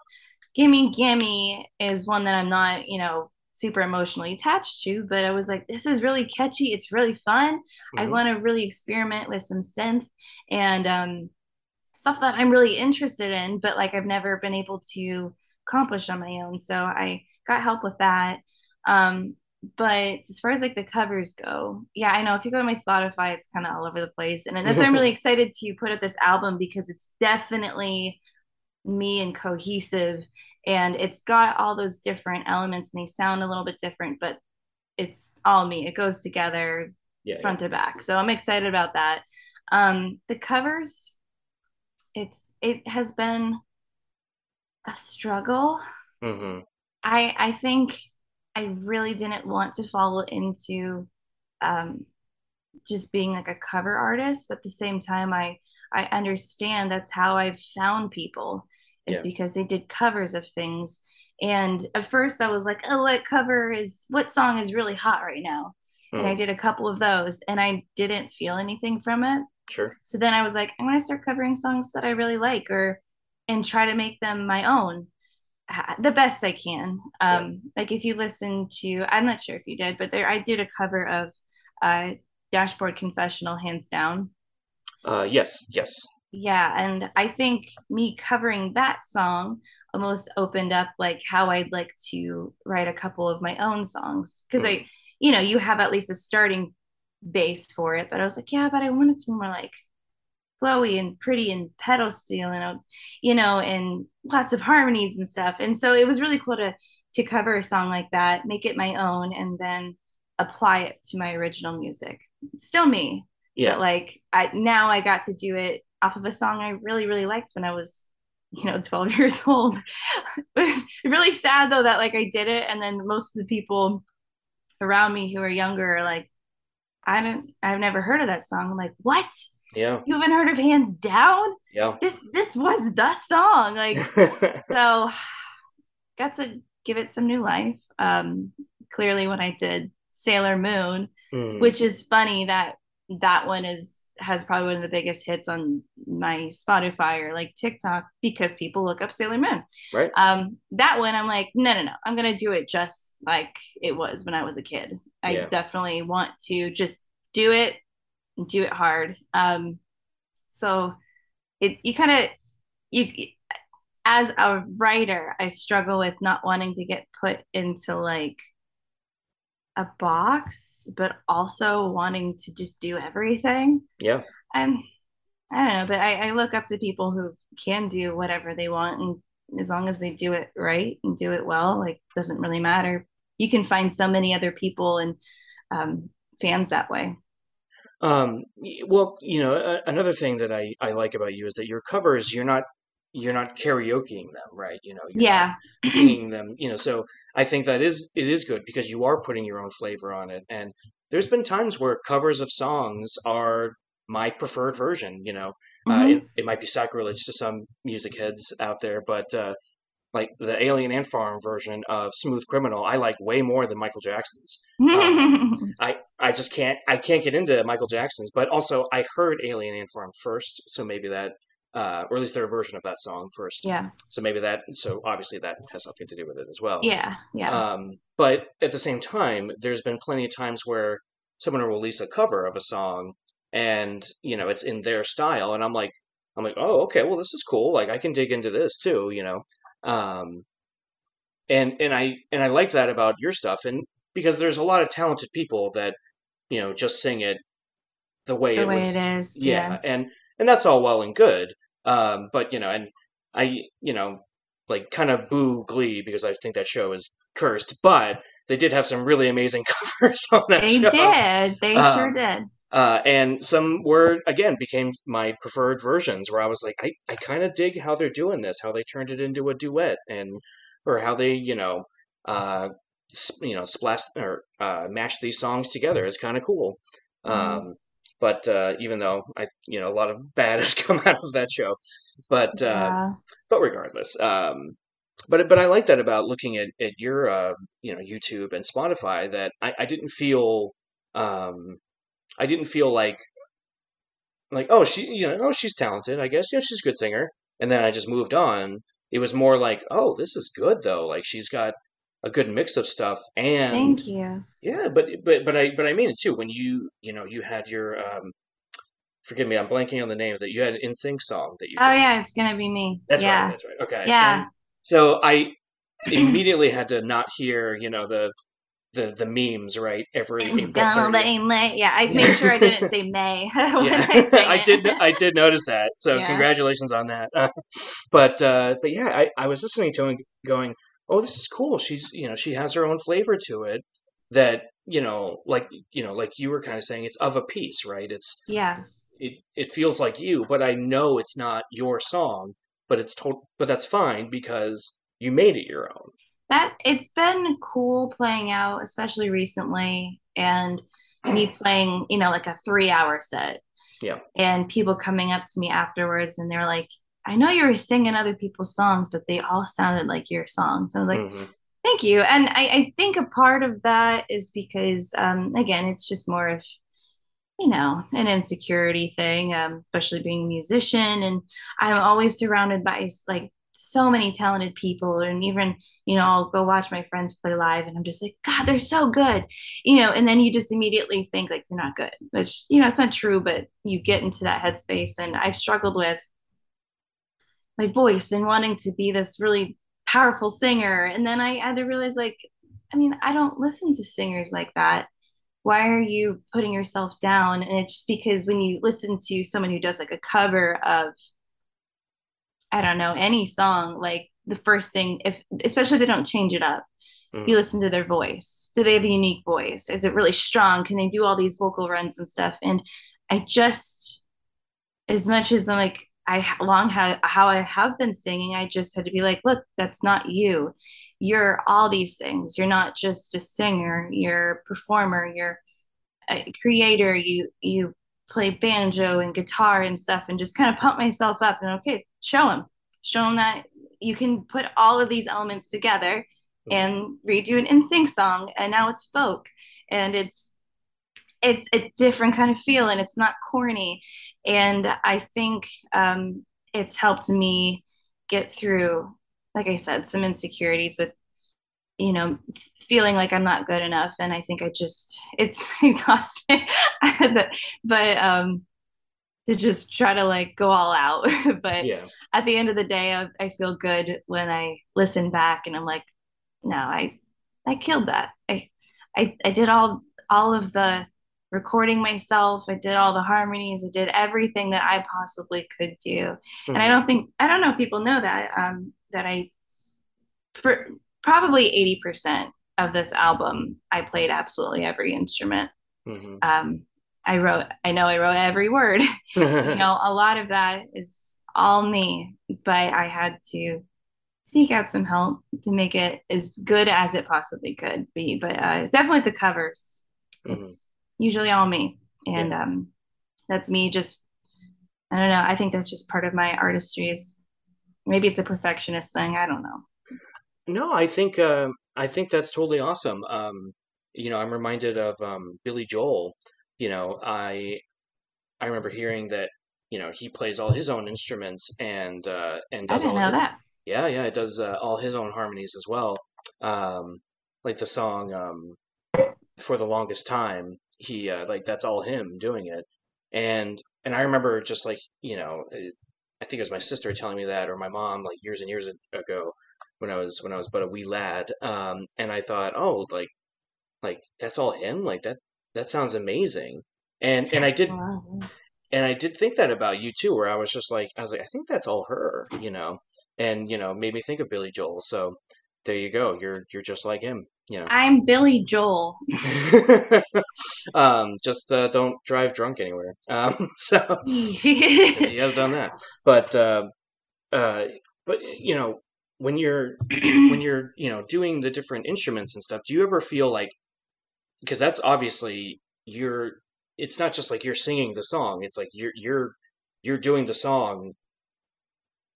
Gimme Gimme is one that I'm not, you know, super emotionally attached to, but I was like, this is really catchy. It's really fun. Mm-hmm. I want to really experiment with some synth and um, stuff that I'm really interested in, but like I've never been able to accomplish on my own. So I got help with that. Um, but as far as like the covers go, yeah, I know if you go to my Spotify, it's kind of all over the place. And that's why I'm really excited to put out this album because it's definitely me and cohesive and it's got all those different elements and they sound a little bit different, but it's all me. It goes together yeah, front yeah. to back. So I'm excited about that. Um, the covers, it's it has been a struggle. Mm-hmm. I I think I really didn't want to fall into um, just being like a cover artist. But at the same time, I I understand that's how I've found people is yeah. because they did covers of things. And at first, I was like, oh, what cover is what song is really hot right now? Mm. And I hmm. did a couple of those, and I didn't feel anything from it. Sure. So then I was like, I'm going to start covering songs that I really like, or and try to make them my own the best I can. Um, yeah. Like if you listen to, I'm not sure if you did, but there I did a cover of uh, Dashboard Confessional, hands down. Uh, yes, yes. Yeah, and I think me covering that song almost opened up like how I'd like to write a couple of my own songs because mm. I, you know, you have at least a starting base for it. But I was like, yeah, but I want it to be more like flowy and pretty and pedal steel and you know and lots of harmonies and stuff and so it was really cool to to cover a song like that make it my own and then apply it to my original music it's still me yeah but like i now i got to do it off of a song i really really liked when i was you know 12 years old it was really sad though that like i did it and then most of the people around me who are younger are like i don't i've never heard of that song i'm like what yeah. You haven't heard of Hands Down? Yeah. This this was the song. Like so got to give it some new life. Um clearly when I did Sailor Moon, mm. which is funny that that one is has probably one of the biggest hits on my Spotify or like TikTok because people look up Sailor Moon. Right. Um, that one I'm like, no, no, no. I'm gonna do it just like it was when I was a kid. I yeah. definitely want to just do it do it hard. Um, so it you kind of you as a writer, I struggle with not wanting to get put into like a box, but also wanting to just do everything. Yeah. And I don't know, but I, I look up to people who can do whatever they want and as long as they do it right and do it well, like doesn't really matter. You can find so many other people and um, fans that way. Um, well, you know, another thing that I, I like about you is that your covers, you're not you're not karaokeing them, right? You know, yeah, singing them. You know, so I think that is it is good because you are putting your own flavor on it. And there's been times where covers of songs are my preferred version. You know, uh, mm-hmm. uh, it, it might be sacrilege to some music heads out there, but uh, like the Alien Ant Farm version of Smooth Criminal, I like way more than Michael Jackson's. Um, I I just can't I can't get into Michael Jackson's, but also I heard Alien Ant Farm first, so maybe that. Uh, or at least their version of that song first. Yeah. So maybe that. So obviously that has something to do with it as well. Yeah. Yeah. Um, but at the same time, there's been plenty of times where someone will release a cover of a song, and you know it's in their style, and I'm like, I'm like, oh, okay, well, this is cool. Like I can dig into this too, you know. Um, and and I and I like that about your stuff, and because there's a lot of talented people that you know just sing it the way, the it, way was, it is, yeah, yeah, and and that's all well and good. Um, but you know, and I you know like kind of boo Glee because I think that show is cursed, but they did have some really amazing covers on that they show. They did. They um, sure did. Uh, and some were again became my preferred versions where I was like, I, I kind of dig how they're doing this, how they turned it into a duet, and or how they you know uh, sp- you know splash or uh, mash these songs together is kind of cool. Mm-hmm. Um, but uh, even though I you know a lot of bad has come out of that show, but uh, but regardless, um, but but I like that about looking at at your uh, you know YouTube and Spotify that I, I didn't feel um, I didn't feel like like oh she you know oh she's talented I guess yeah she's a good singer. And then I just moved on. It was more like oh this is good though. Like she's got a good mix of stuff and Thank you. yeah but but but I but I mean it too when you you know you had your um forgive me I'm blanking on the name that you had NSYNC song that you Oh did. yeah, it's gonna be me. That's yeah. right. That's right. Okay. Yeah. So I immediately had to not hear, you know, the the the memes, right? Every It's April gonna 30th. be May. Yeah, I made sure I didn't say May when Yeah, I sang I did. I did notice that. So Yeah. congratulations on that. but uh, but yeah, I, I was listening to it, going, oh, this is cool. She's you know she has her own flavor to it. That you know, like you know, like you were kind of saying, it's of a piece, right? It's Yeah. it it feels like you, but I know it's not your song. But it's told. But that's fine because you made it your own. That it's been cool playing out, especially recently, and me playing, you know, like a three hour set. Yeah. And people coming up to me afterwards and they're like, I know you were singing other people's songs, but they all sounded like your songs. I was like, Mhm. Thank you. And I, I think a part of that is because, um, again, it's just more of, you know, an insecurity thing, um, especially being a musician. And I'm always surrounded by like so many talented people. And even, you know, I'll go watch my friends play live and I'm just like, God, they're so good, you know, and then you just immediately think like you're not good, which, you know, it's not true, but you get into that headspace. And I've struggled with my voice and wanting to be this really powerful singer. And then I had to realize, like, I mean, I don't listen to singers like that. Why are you putting yourself down? And it's just because when you listen to someone who does like a cover of, I don't know, any song, like the first thing, if especially if they don't change it up, Mhm. you listen to their voice. Do they have a unique voice? Is it really strong? Can they do all these vocal runs and stuff? And I just, as much as I'm like, I long how how I have been singing, I just had to be like, look, that's not you. You're all these things. You're not just a singer. You're a performer. You're a creator. You you play banjo and guitar and stuff, and just kind of pump myself up. And okay, show them, show them that you can put all of these elements together and redo an NSYNC song, and now it's folk, and it's it's a different kind of feel, and it's not corny, and I think um, it's helped me get through, like I said, some insecurities with you know feeling like I'm not good enough, and I think I just it's exhausting, but um to just try to like go all out, but Yeah. at the end of the day, I, I feel good when I listen back and I'm like, no, I I killed that. I I I did all all of the recording myself. I did all the harmonies. I did everything that I possibly could do. And I Mhm. don't think I don't know if people know that um that I for probably 80% of this album I played absolutely every instrument. Mhm. Um I wrote I know I wrote every word you know, a lot of that is all me, but I had to seek out some help to make it as good as it possibly could be. But uh, it's definitely the covers. Mhm. It's usually all me, and um, that's me. Just I don't know. I think that's just part of my artistry. Is maybe it's a perfectionist thing. I don't know. No, I think uh, I think that's totally awesome. Um, you know, I'm reminded of um, Billy Joel. You know, I I remember hearing that you know he plays all his own instruments and uh, and I didn't all know his, that. yeah yeah it does uh, all his own harmonies as well. Um, like the song um, for the longest time, he uh, like that's all him doing it. And and I remember just like you know, it, I think it was my sister telling me that or my mom like years and years ago when I was when I was but a wee lad. Um, and I thought, oh, like like that's all him. Like that that sounds amazing. And and I did wow. and I did think that about you too, where I was just like I was like I think that's all her, you know. And you know, made me think of Billy Joel. So there you go. You're you're just like him, you know. I'm Billy Joel. um, just uh, don't drive drunk anywhere. Um, so he has done that. But uh, uh, but you know, when you're when you're you know doing the different instruments and stuff, do you ever feel like because that's obviously you're it's not just like you're singing the song. It's like you're you're you're doing the song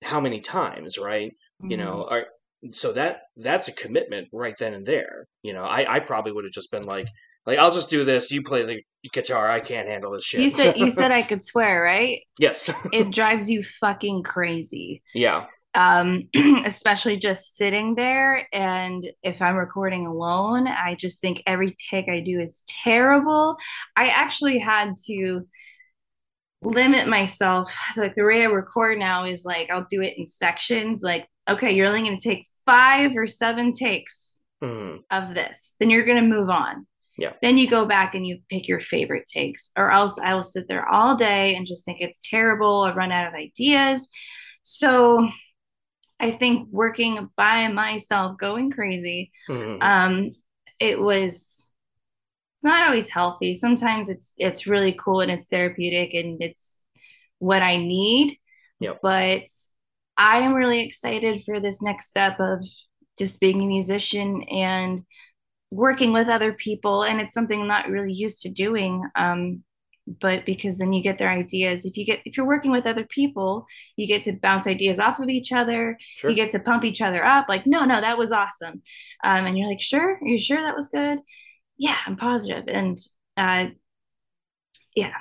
how many times, right? You know, Mm-hmm. are, so that that's a commitment right then and there. You know, I I probably would have just been like Like I'll just do this. You play the guitar. I can't handle this shit. You said you said I could swear, right? yes. It drives you fucking crazy. yeah. Um, especially just sitting there and if I'm recording alone, I just think every take I do is terrible. I actually had to limit myself. Like the way I record now is like I'll do it in sections. Like, okay, you're only going to take five or seven takes Mhm. of this, then you're going to move on. Yeah. Then you go back and you pick your favorite takes, or else I will sit there all day and just think it's terrible. I run out of ideas. So I think working by myself, going crazy, Mhm. um, it was it's not always healthy. Sometimes it's it's really cool and it's therapeutic and it's what I need. Yep. But I am really excited for this next step of just being a musician and working with other people. And it's something I'm not really used to doing. Um, but because then you get their ideas. If you get if you're working with other people, you get to bounce ideas off of each other. Sure. You get to pump each other up. Like, no, no, that was awesome. Um, and you're like, sure, are you sure that was good? Yeah, I'm positive. And uh, yeah,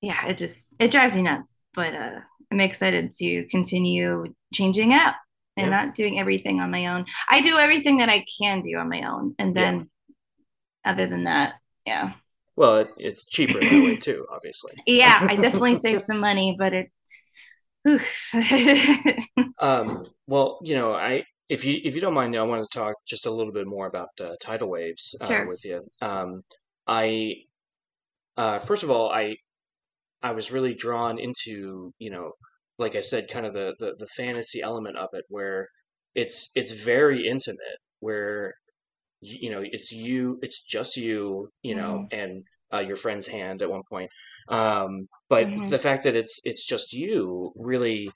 yeah, it just it drives me nuts. But uh, I'm excited to continue changing up and Yeah. not doing everything on my own. I do everything that I can do on my own, and then other than that, yeah, Well, it, it's cheaper that way too, obviously. yeah, I definitely save some money, but it. Um, well, you know, I if you if you don't mind, I want to talk just a little bit more about uh, tidal waves uh, Sure. with you. Um, I uh, first of all, I I was really drawn into, you know, like I said, kind of the, the the fantasy element of it, where it's it's very intimate, where y- you know it's you, it's just you, you know, and uh, your friend's hand at one point. Um, but Mhm. the fact that it's it's just you, really,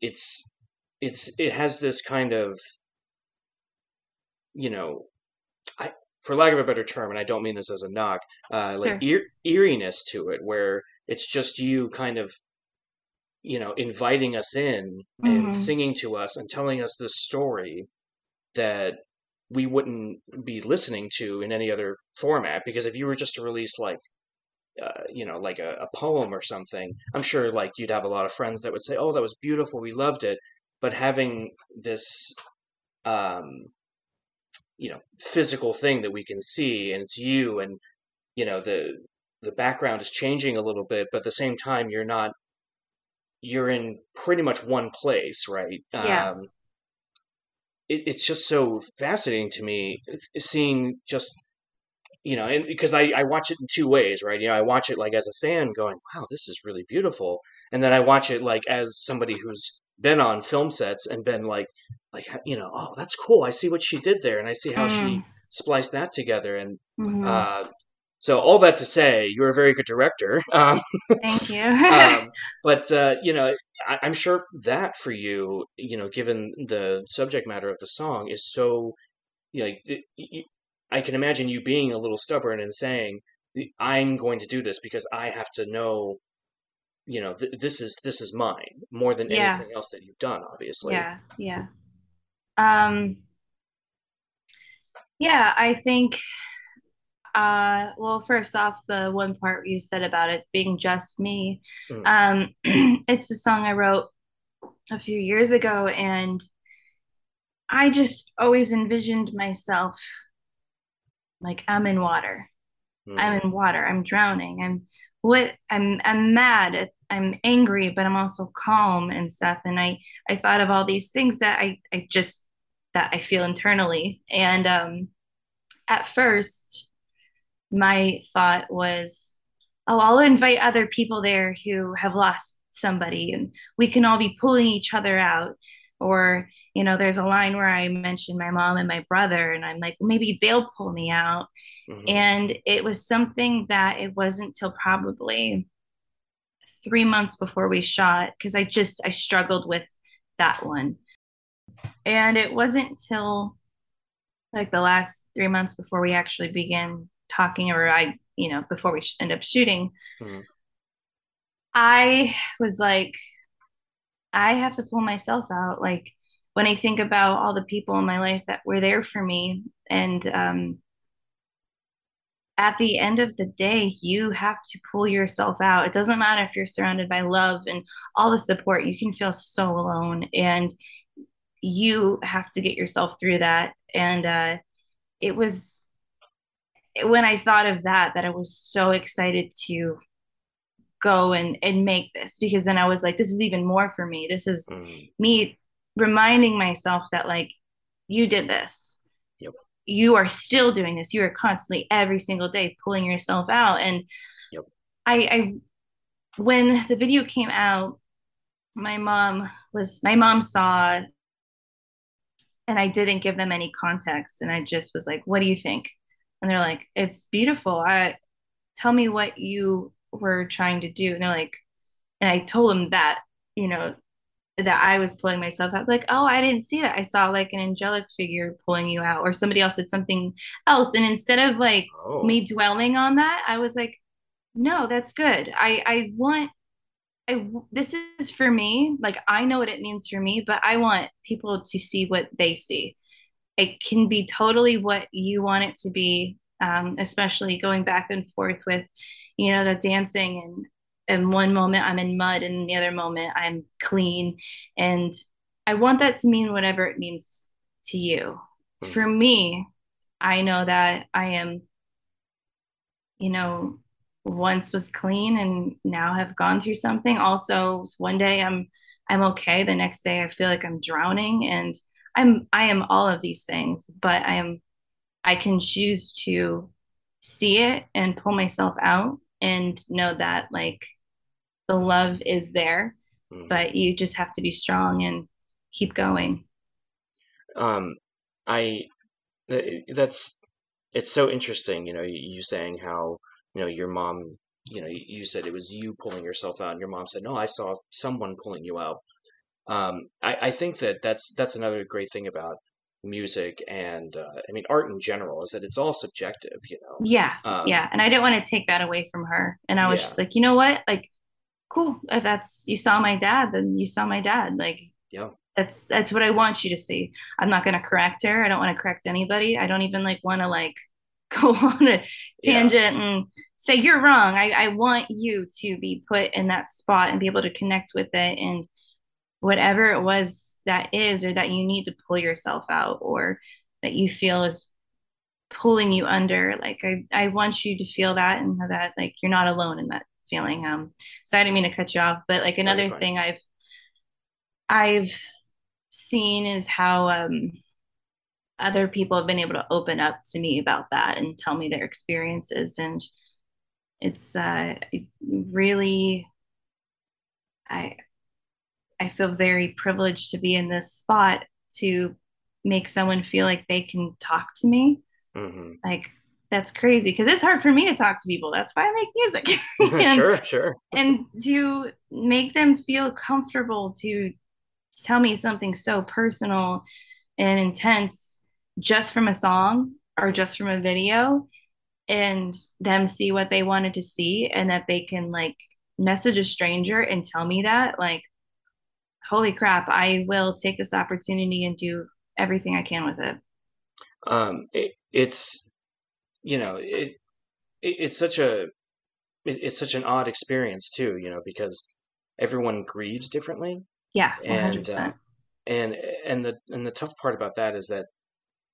it's it's it has this kind of, you know, I for lack of a better term, and I don't mean this as a knock, uh, like Sure. eer eeriness to it, where it's just you kind of, you know, inviting us in and Mhm. singing to us and telling us this story that we wouldn't be listening to in any other format. Because if you were just to release like, uh, you know, like a, a poem or something, I'm sure like you'd have a lot of friends that would say, "Oh, that was beautiful, we loved it." But having this, um, you know, physical thing that we can see, and it's you, and you know the the background is changing a little bit, but at the same time, you're not you're in pretty much one place, right? Yeah. Um, it, it's just so fascinating to me seeing just you know, and because I, I watch it in two ways, right? You know, I watch it like as a fan going, wow, this is really beautiful. And then I watch it like as somebody who's been on film sets and been like, like, you know, oh, that's cool. I see what she did there and I see how she Mm. spliced that together. And Mhm. uh, so all that to say, you're a very good director. Um, Thank you. um, but uh, you know, I, I'm sure that for you, you know, given the subject matter of the song, is so, you know, like, it- I can imagine you being a little stubborn and saying, "I'm going to do this because I have to know." You know, th- this is this is mine more than Yeah. anything else that you've done, obviously. yeah, yeah. Um, yeah, I think uh well first off the one part you said about it being just me Mm. um it's a song I wrote a few years ago and I just always envisioned myself like I'm in water Mm. I'm in water. I'm drowning. I'm what I'm I'm mad. I'm angry, but I'm also calm and stuff. And I I thought of all these things that I I just that I feel internally. And um at first my thought was, oh, I'll invite other people there who have lost somebody and we can all be pulling each other out. Or, you know, there's a line where I mentioned my mom and my brother, and I'm like, maybe they'll pull me out Mhm. and it was something that it wasn't till probably three months before we shot because I just I struggled with that one. And it wasn't till like the last three months before we actually began talking or I, you know, before we sh- end up shooting, Mhm. I was like, I have to pull myself out. Like when I think about all the people in my life that were there for me and um at the end of the day, you have to pull yourself out. It doesn't matter if you're surrounded by love and all the support, you can feel so alone. And you have to get yourself through that. And uh, it was when I thought of that, that I was so excited to go and, and make this because then I was like, this is even more for me. This is mm. me reminding myself that, like, you did this you are still doing this. You are constantly every single day pulling yourself out. And yep. I, I, when the video came out, my mom was, my mom saw, and I didn't give them any context. And I just was like, what do you think? And they're like, it's beautiful. I, tell me what you were trying to do. And they're like, and I told them that, you know, that I was pulling myself out, like, oh, I didn't see that. I saw like an angelic figure pulling you out, or somebody else did something else. And instead of like oh. me dwelling on that, I was like, no, that's good. I I want I this is for me. Like I know what it means for me, but I want people to see what they see. It can be totally what you want it to be, um, especially going back and forth with, you know, the dancing and and one moment I'm in mud and the other moment I'm clean. And I want that to mean whatever it means to you. Mm-hmm. For me, I know that I am, you know, once was clean and now have gone through something. Also, one day I'm I'm okay. The next day I feel like I'm drowning and I'm I am all of these things, but I am I can choose to see it and pull myself out and know that like the love is there, mm. but you just have to be strong and keep going. Um, I that's it's so interesting, you know, you saying how you know your mom, you know, you said it was you pulling yourself out, and your mom said, "No, I saw someone pulling you out." Um, I, I think that that's that's another great thing about music and uh, I mean art in general is that it's all subjective, you know. Yeah, um, yeah, and I didn't want to take that away from her, and I was yeah. just like, you know what, like, cool. If that's you saw my dad, then you saw my dad. Like, yeah, that's that's what I want you to see. I'm not gonna correct her. I don't want to correct anybody. I don't even like want to like go on a tangent yeah. and say you're wrong. I, I want you to be put in that spot and be able to connect with it and whatever it was that is or that you need to pull yourself out or that you feel is pulling you under like i i want you to feel that and that like you're not alone in that feeling. Um so i didn't mean to cut you off but like another thing i've i've seen is how um other people have been able to open up to me about that and tell me their experiences. And it's uh really i I feel very privileged to be in this spot to make someone feel like they can talk to me. Mm-hmm. Like that's crazy because it's hard for me to talk to people. That's why I make music. and, sure, sure. and to make them feel comfortable to tell me something so personal and intense just from a song or just from a video and them see what they wanted to see and that they can like message a stranger and tell me that like holy crap, I will take this opportunity and do everything I can with it. Um, it, it's, you know, it, it it's such a, it, it's such an odd experience too, you know, because everyone grieves differently. Yeah. 100%. And, uh, and, and the, and the tough part about that is that,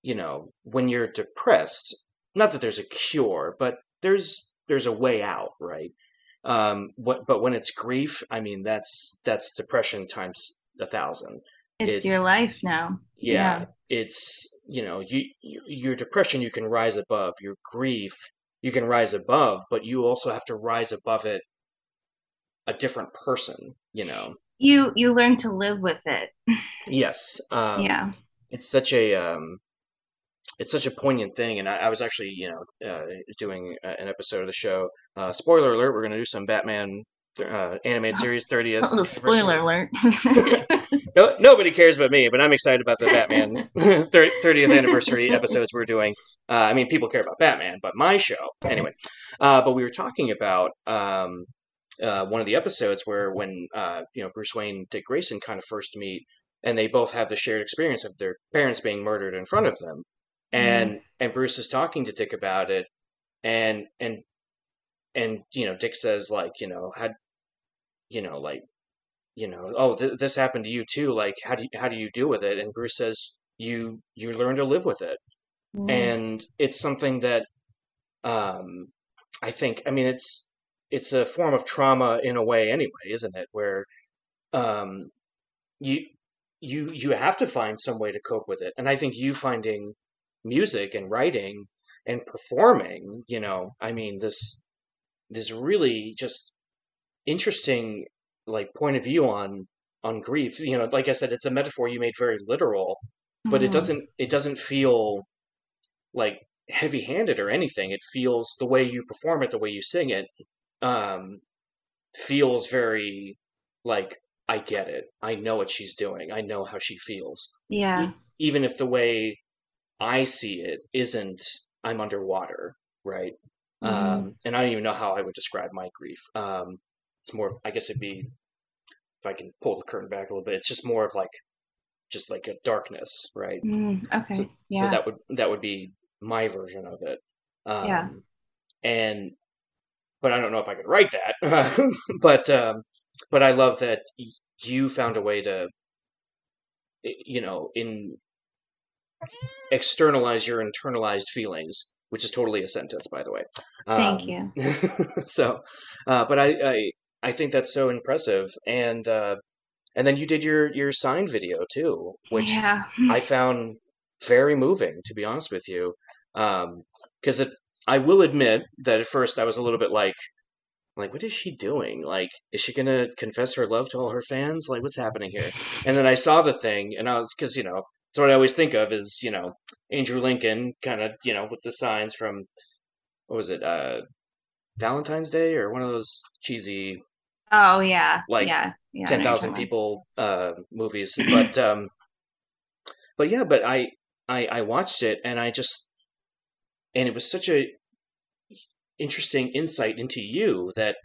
you know, when you're depressed, not that there's a cure, but there's, there's a way out, right? Um, what, but when it's grief, I mean, that's that's depression times a thousand. It's, it's your life now. Yeah, yeah, it's you know, you, you your depression you can rise above. Your grief you can rise above, but you also have to rise above it a different person. You know, you you learn to live with it. yes. Um, yeah. It's such a um, it's such a poignant thing. And I, I was actually, you know, uh, doing an episode of the show. Uh, spoiler alert: we're going to do some Batman uh, animated series 30th. Oh, spoiler alert! no, nobody cares about me, but I'm excited about the Batman 30th anniversary episodes we're doing. Uh, I mean, people care about Batman, but my show anyway. Uh, but we were talking about. Um, uh, one of the episodes where when uh, you know Bruce Wayne, Dick Grayson kind of first meet, and they both have the shared experience of their parents being murdered in front of them, and mm. and Bruce is talking to Dick about it, and and and you know Dick says like you know had you know like you know oh th- this happened to you too like how do you, how do you deal with it? And Bruce says you you learn to live with it. Mm. and it's something that um I think I mean it's it's a form of trauma in a way anyway isn't it? Where um you you you have to find some way to cope with it. And I think you finding music and writing and performing you know I mean this this really just interesting like point of view on on grief you know like I said it's a metaphor you made very literal but it Mhm. doesn't it doesn't feel like heavy-handed or anything. It feels the way you perform it, the way you sing it, um, feels very like I get it. I know what she's doing. I know how she feels. Yeah. E- even if the way I see it isn't I'm underwater, right? Mhm. Um, and I don't even know how I would describe my grief. Um, it's more of, I guess it'd be if I can pull the curtain back a little bit, it's just more of like just like a darkness, right? Mm. So Okay. so Yeah. that would that would be my version of it. Um, Yeah. And but I don't know if I could write that. but um, but I love that you found a way to you know in externalize your internalized feelings, which is totally a sentence, by the way. Thank Um, you. so, uh, but I, I I think that's so impressive, and uh, and then you did your your sign video too, which Yeah. I found very moving, to be honest with you. Um, because it, I will admit that at first I was a little bit like, like, what is she doing? Like, is she gonna confess her love to all her fans? Like, what's happening here? And then I saw the thing, and I was, because you know, it's what I always think of is, you know, Andrew Lincoln, kind of, you know, with the signs from, what was it, uh, Valentine's Day or one of those cheesy Oh yeah. like Yeah. Yeah. Ten know what you're thousand people uh movies, but um, but yeah, but I I I watched it and I just and it was such a interesting insight into you that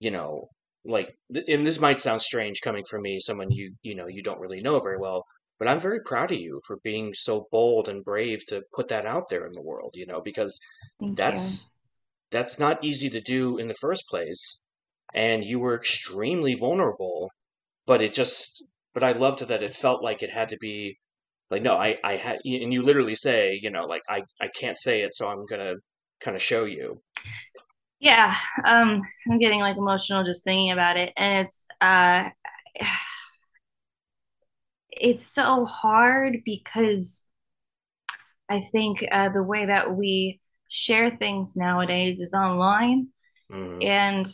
you know like and this might sound strange coming from me someone you you know you don't really know very well but i'm very proud of you for being so bold and brave to put that out there in the world you know because Thank you. that's that's not easy to do in the first place and you were extremely vulnerable but it just but i loved that it felt like it had to be like no i i had and you literally say you know like i i can't say it so i'm gonna kind of show you Yeah. Um, I'm getting like emotional just thinking about it, and it's uh, it's so hard because I think uh, the way that we share things nowadays is online, Mhm. and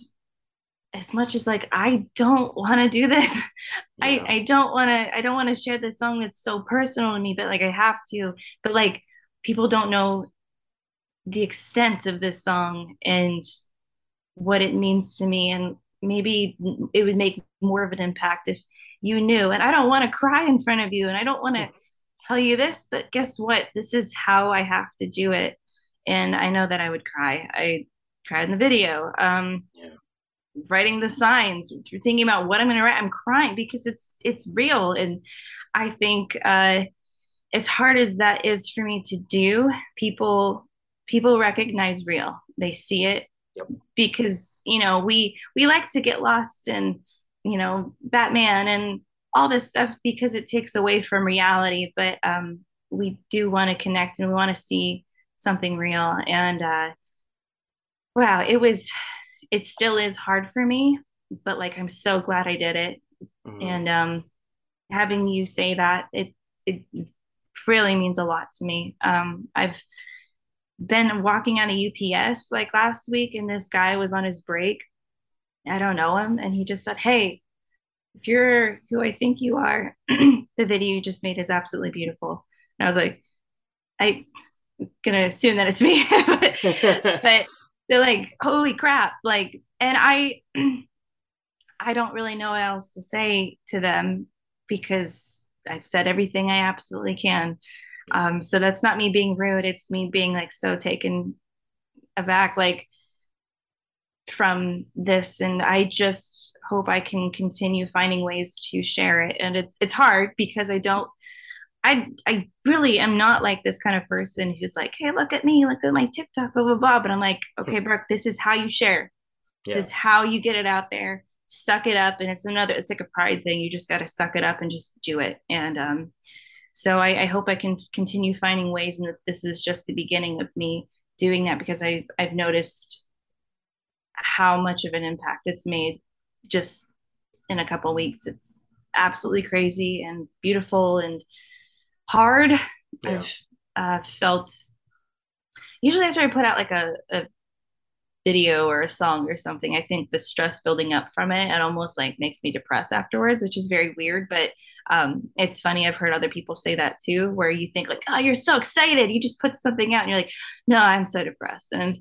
as much as like I don't want to do this, I I don't want to I don't want to share this song that's so personal to me, but like I have to. But like people don't know the extent of this song and what it means to me, and maybe it would make more of an impact if you knew. And I don't want to cry in front of you, and I don't want to tell you this, but guess what? This is how I have to do it, and I know that I would cry. I cried in the video. Um, yeah writing the signs thinking about what i'm going to write i'm crying because it's it's real and i think uh as hard as that is for me to do people people recognize real they see it yep because you know we we like to get lost in you know batman and all this stuff because it takes away from reality but um we do want to connect and we want to see something real and uh wow it was it still is hard for me, but like I'm so glad I did it. Mhm. And um having you say that it it really means a lot to me. Um I've been walking on a UPS like last week and this guy was on his break. I don't know him. And he just said, "Hey, if you're who I think you are, the video you just made is absolutely beautiful." And I was like, I'm gonna assume that it's me, but, but they're like, holy crap, like, and I, I don't really know what else to say to them because I've said everything I absolutely can. Um, so that's not me being rude; it's me being like so taken aback, like from this, and I just hope I can continue finding ways to share it. And it's it's hard because I don't I I really am not like this kind of person who's like, hey, look at me, look at my TikTok, blah blah blah. But I'm like, okay, Brooke, this is how you share. This yeah. is how you get it out there. Suck it up, and it's another. It's like a pride thing. You just got to suck it up and just do it. And um, so I, I hope I can continue finding ways, and that this is just the beginning of me doing that because I I've noticed how much of an impact it's made just in a couple weeks. It's absolutely crazy and beautiful and hard. Yeah. I've uh, felt usually after I put out like a, a video or a song or something, I think the stress building up from it, it almost like makes me depressed afterwards, which is very weird. But um, it's funny. I've heard other people say that too, where you think like, oh, you're so excited. You just put something out and you're like, no, I'm so depressed. And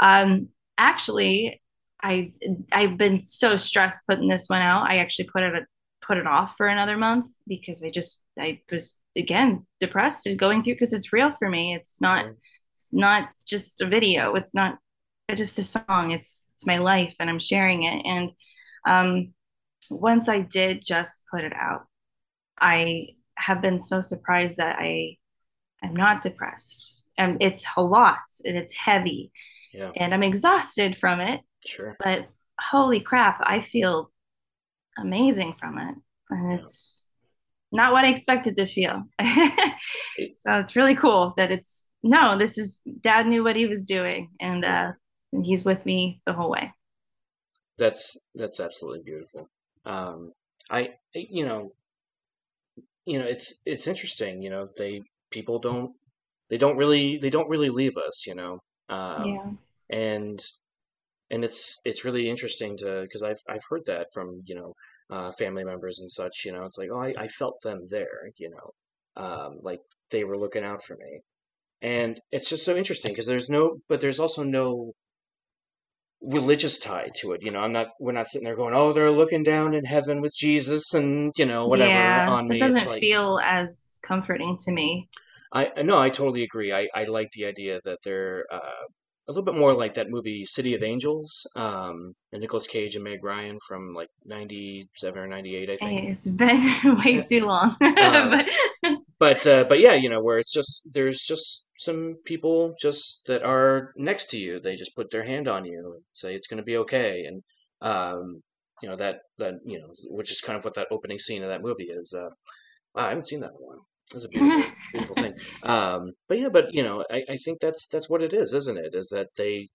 um, actually, I I've been so stressed putting this one out. I actually put it put it off for another month because I just I was again depressed and going through because it's real for me. It's not it's not just a video. It's not just a song. It's it's my life and I'm sharing it. And um, once I did just put it out, I have been so surprised that I I am not depressed. And it's a lot and it's heavy. Yeah. And I'm exhausted from it. Sure. But holy crap, I feel amazing from it. And it's not what I expected to feel. so it's really cool that it's no, this is dad knew what he was doing and uh and he's with me the whole way. That's that's absolutely beautiful. Um I you know you know it's it's interesting, you know, they people don't they don't really they don't really leave us, you know. Um yeah. and and it's it's really interesting to because I've I've heard that from you know uh, family members and such. You know, it's like oh I, I felt them there. You know, um, like they were looking out for me, and it's just so interesting because there's no but there's also no religious tie to it. You know, I'm not we're not sitting there going oh they're looking down in heaven with Jesus and you know whatever yeah, on me. It doesn't like, feel as comforting to me. I no, I totally agree. I, I like the idea that they're uh, a little bit more like that movie City of Angels, um, and Nicolas Cage and Meg Ryan from like '97 or '98, I think. It's been way too long. uh, but uh, but yeah, you know, where it's just there's just some people just that are next to you. They just put their hand on you and say it's going to be okay, and um, you know that that you know, which is kind of what that opening scene of that movie is. Uh, I haven't seen that one. It's a beautiful, beautiful thing. Um, but yeah, but you know, I, I think that's that's what it is, isn't it? Is that they,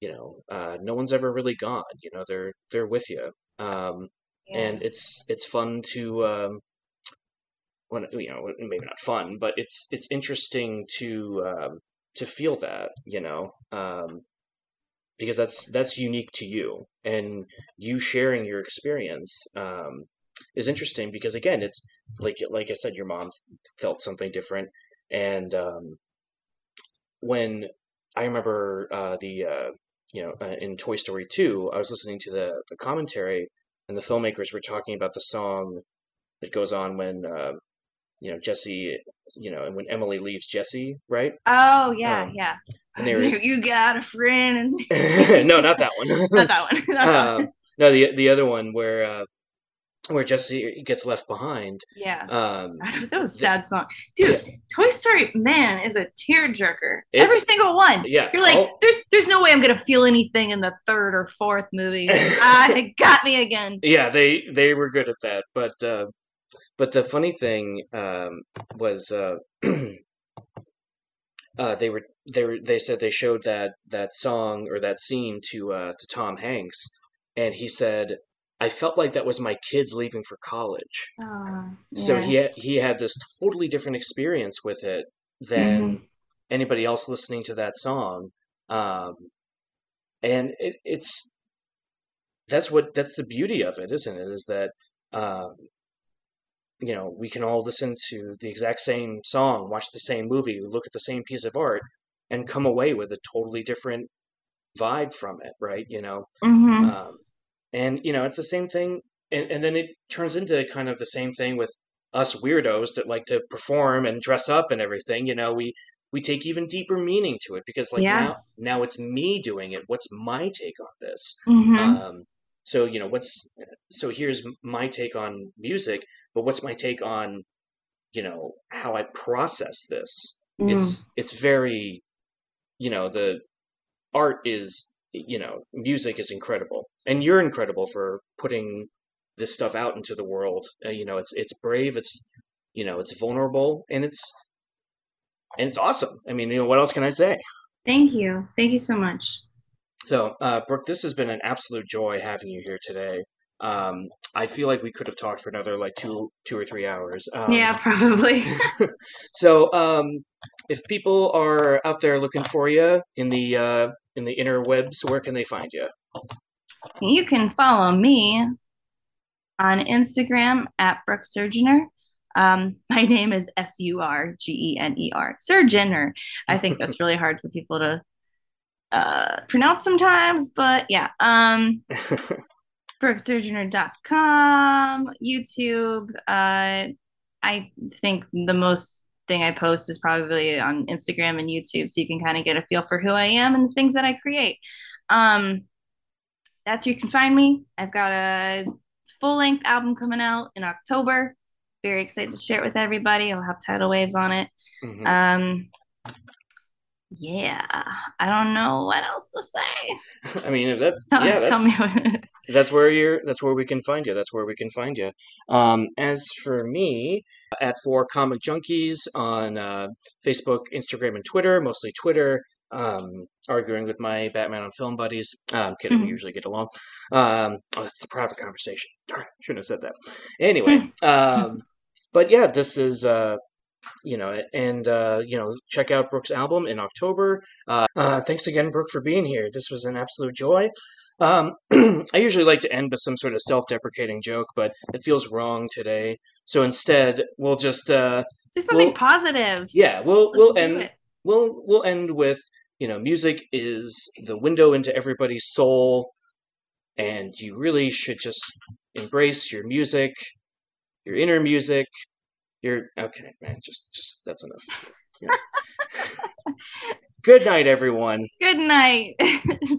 you know, uh, no one's ever really gone. You know, they're they're with you, um, yeah. and it's it's fun to, um, when you know, maybe not fun, but it's it's interesting to um, to feel that, you know, um, because that's that's unique to you, and you sharing your experience um, is interesting because again, it's like like I said, your mom felt something different, and um, when I remember uh, the uh, you know uh, in Toy Story two, I was listening to the the commentary, and the filmmakers were talking about the song that goes on when uh, you know Jesse, you know, and when Emily leaves Jesse, right? Oh yeah, um, yeah. And they were, you got a friend. no, not that one. not that one. Not that one. No, the the other one where uh, where Jesse gets left behind. Yeah, um, that was a sad song, dude. Yeah. Toy Story, man, is a tearjerker. Every single one. Yeah, you're like, I'll, there's there's no way I'm gonna feel anything in the third or fourth movie. ah, it got me again. Yeah, they they were good at that, but uh, but the funny thing um, was uh, uh, they were they were they said they showed that that song or that scene to uh, to Tom Hanks, and he said I felt like that was my kids leaving for college. Oh, yeah. So he had, he had this totally different experience with it than mm-hmm. anybody else listening to that song. Um, and it, it's that's what that's the beauty of it, isn't it? Is that um, you know we can all listen to the exact same song, watch the same movie, look at the same piece of art, and come away with a totally different vibe from it, right? You know. Mm-hmm. Um, and you know, it's the same thing, and, and then it turns into kind of the same thing with us weirdos that like to perform and dress up and everything. You know, we we take even deeper meaning to it because like yeah. now now it's me doing it. What's my take on this? Mm-hmm. Um, so you know, what's so here's my take on music, but what's my take on you know how I process this. Mm. It's it's very, you know, the art is you know music is incredible, and you're incredible for putting this stuff out into the world. Uh, you know, it's it's brave, it's you know, it's vulnerable, and it's and it's awesome. I mean, you know, what else can I say? Thank you. Thank you so much. So, uh, Brooke, this has been an absolute joy having you here today. Um, I feel like we could have talked for another like two, two or three hours. Um, yeah, probably. so, um, if people are out there looking for you in the uh, in the interwebs, where can they find you? You can follow me on Instagram at Brooke Surgener. Um, my name is S U R G E N E R, Surgener. I think that's really hard for people to uh, pronounce sometimes, but yeah. Um, BrookeSurgener.com, YouTube. Uh, I think the most thing I post is probably on Instagram and YouTube, so you can kind of get a feel for who I am and the things that I create. Um, that's where you can find me. I've got a full length album coming out in October. Very excited to share it with everybody. I'll have tidal waves on it. Mm-hmm. Um, yeah, I don't know what else to say. I mean, that's yeah, that's, Tell me that's where you're. That's where we can find you. That's where we can find you. Um, as for me, at Four Comic Junkies on uh, Facebook, Instagram, and Twitter, mostly Twitter. Um, arguing with my Batman on Film buddies. I'm kidding, mm-hmm. we usually get along. Um, oh, it's a private conversation. Darn, shouldn't have said that. Anyway, um, but yeah, this is uh, you know, and uh, you know, check out Brooke's album in October. Uh, uh, thanks again, Brooke, for being here. This was an absolute joy. Um, I usually like to end with some sort of self-deprecating joke, but it feels wrong today. So instead, we'll just uh, say something we'll, positive. Yeah, we'll Let's we'll end we'll we'll end with you know, music is the window into everybody's soul, and you really should just embrace your music, your inner music, you're okay, man. Just, just that's enough. Yeah. Good night, everyone. Good night.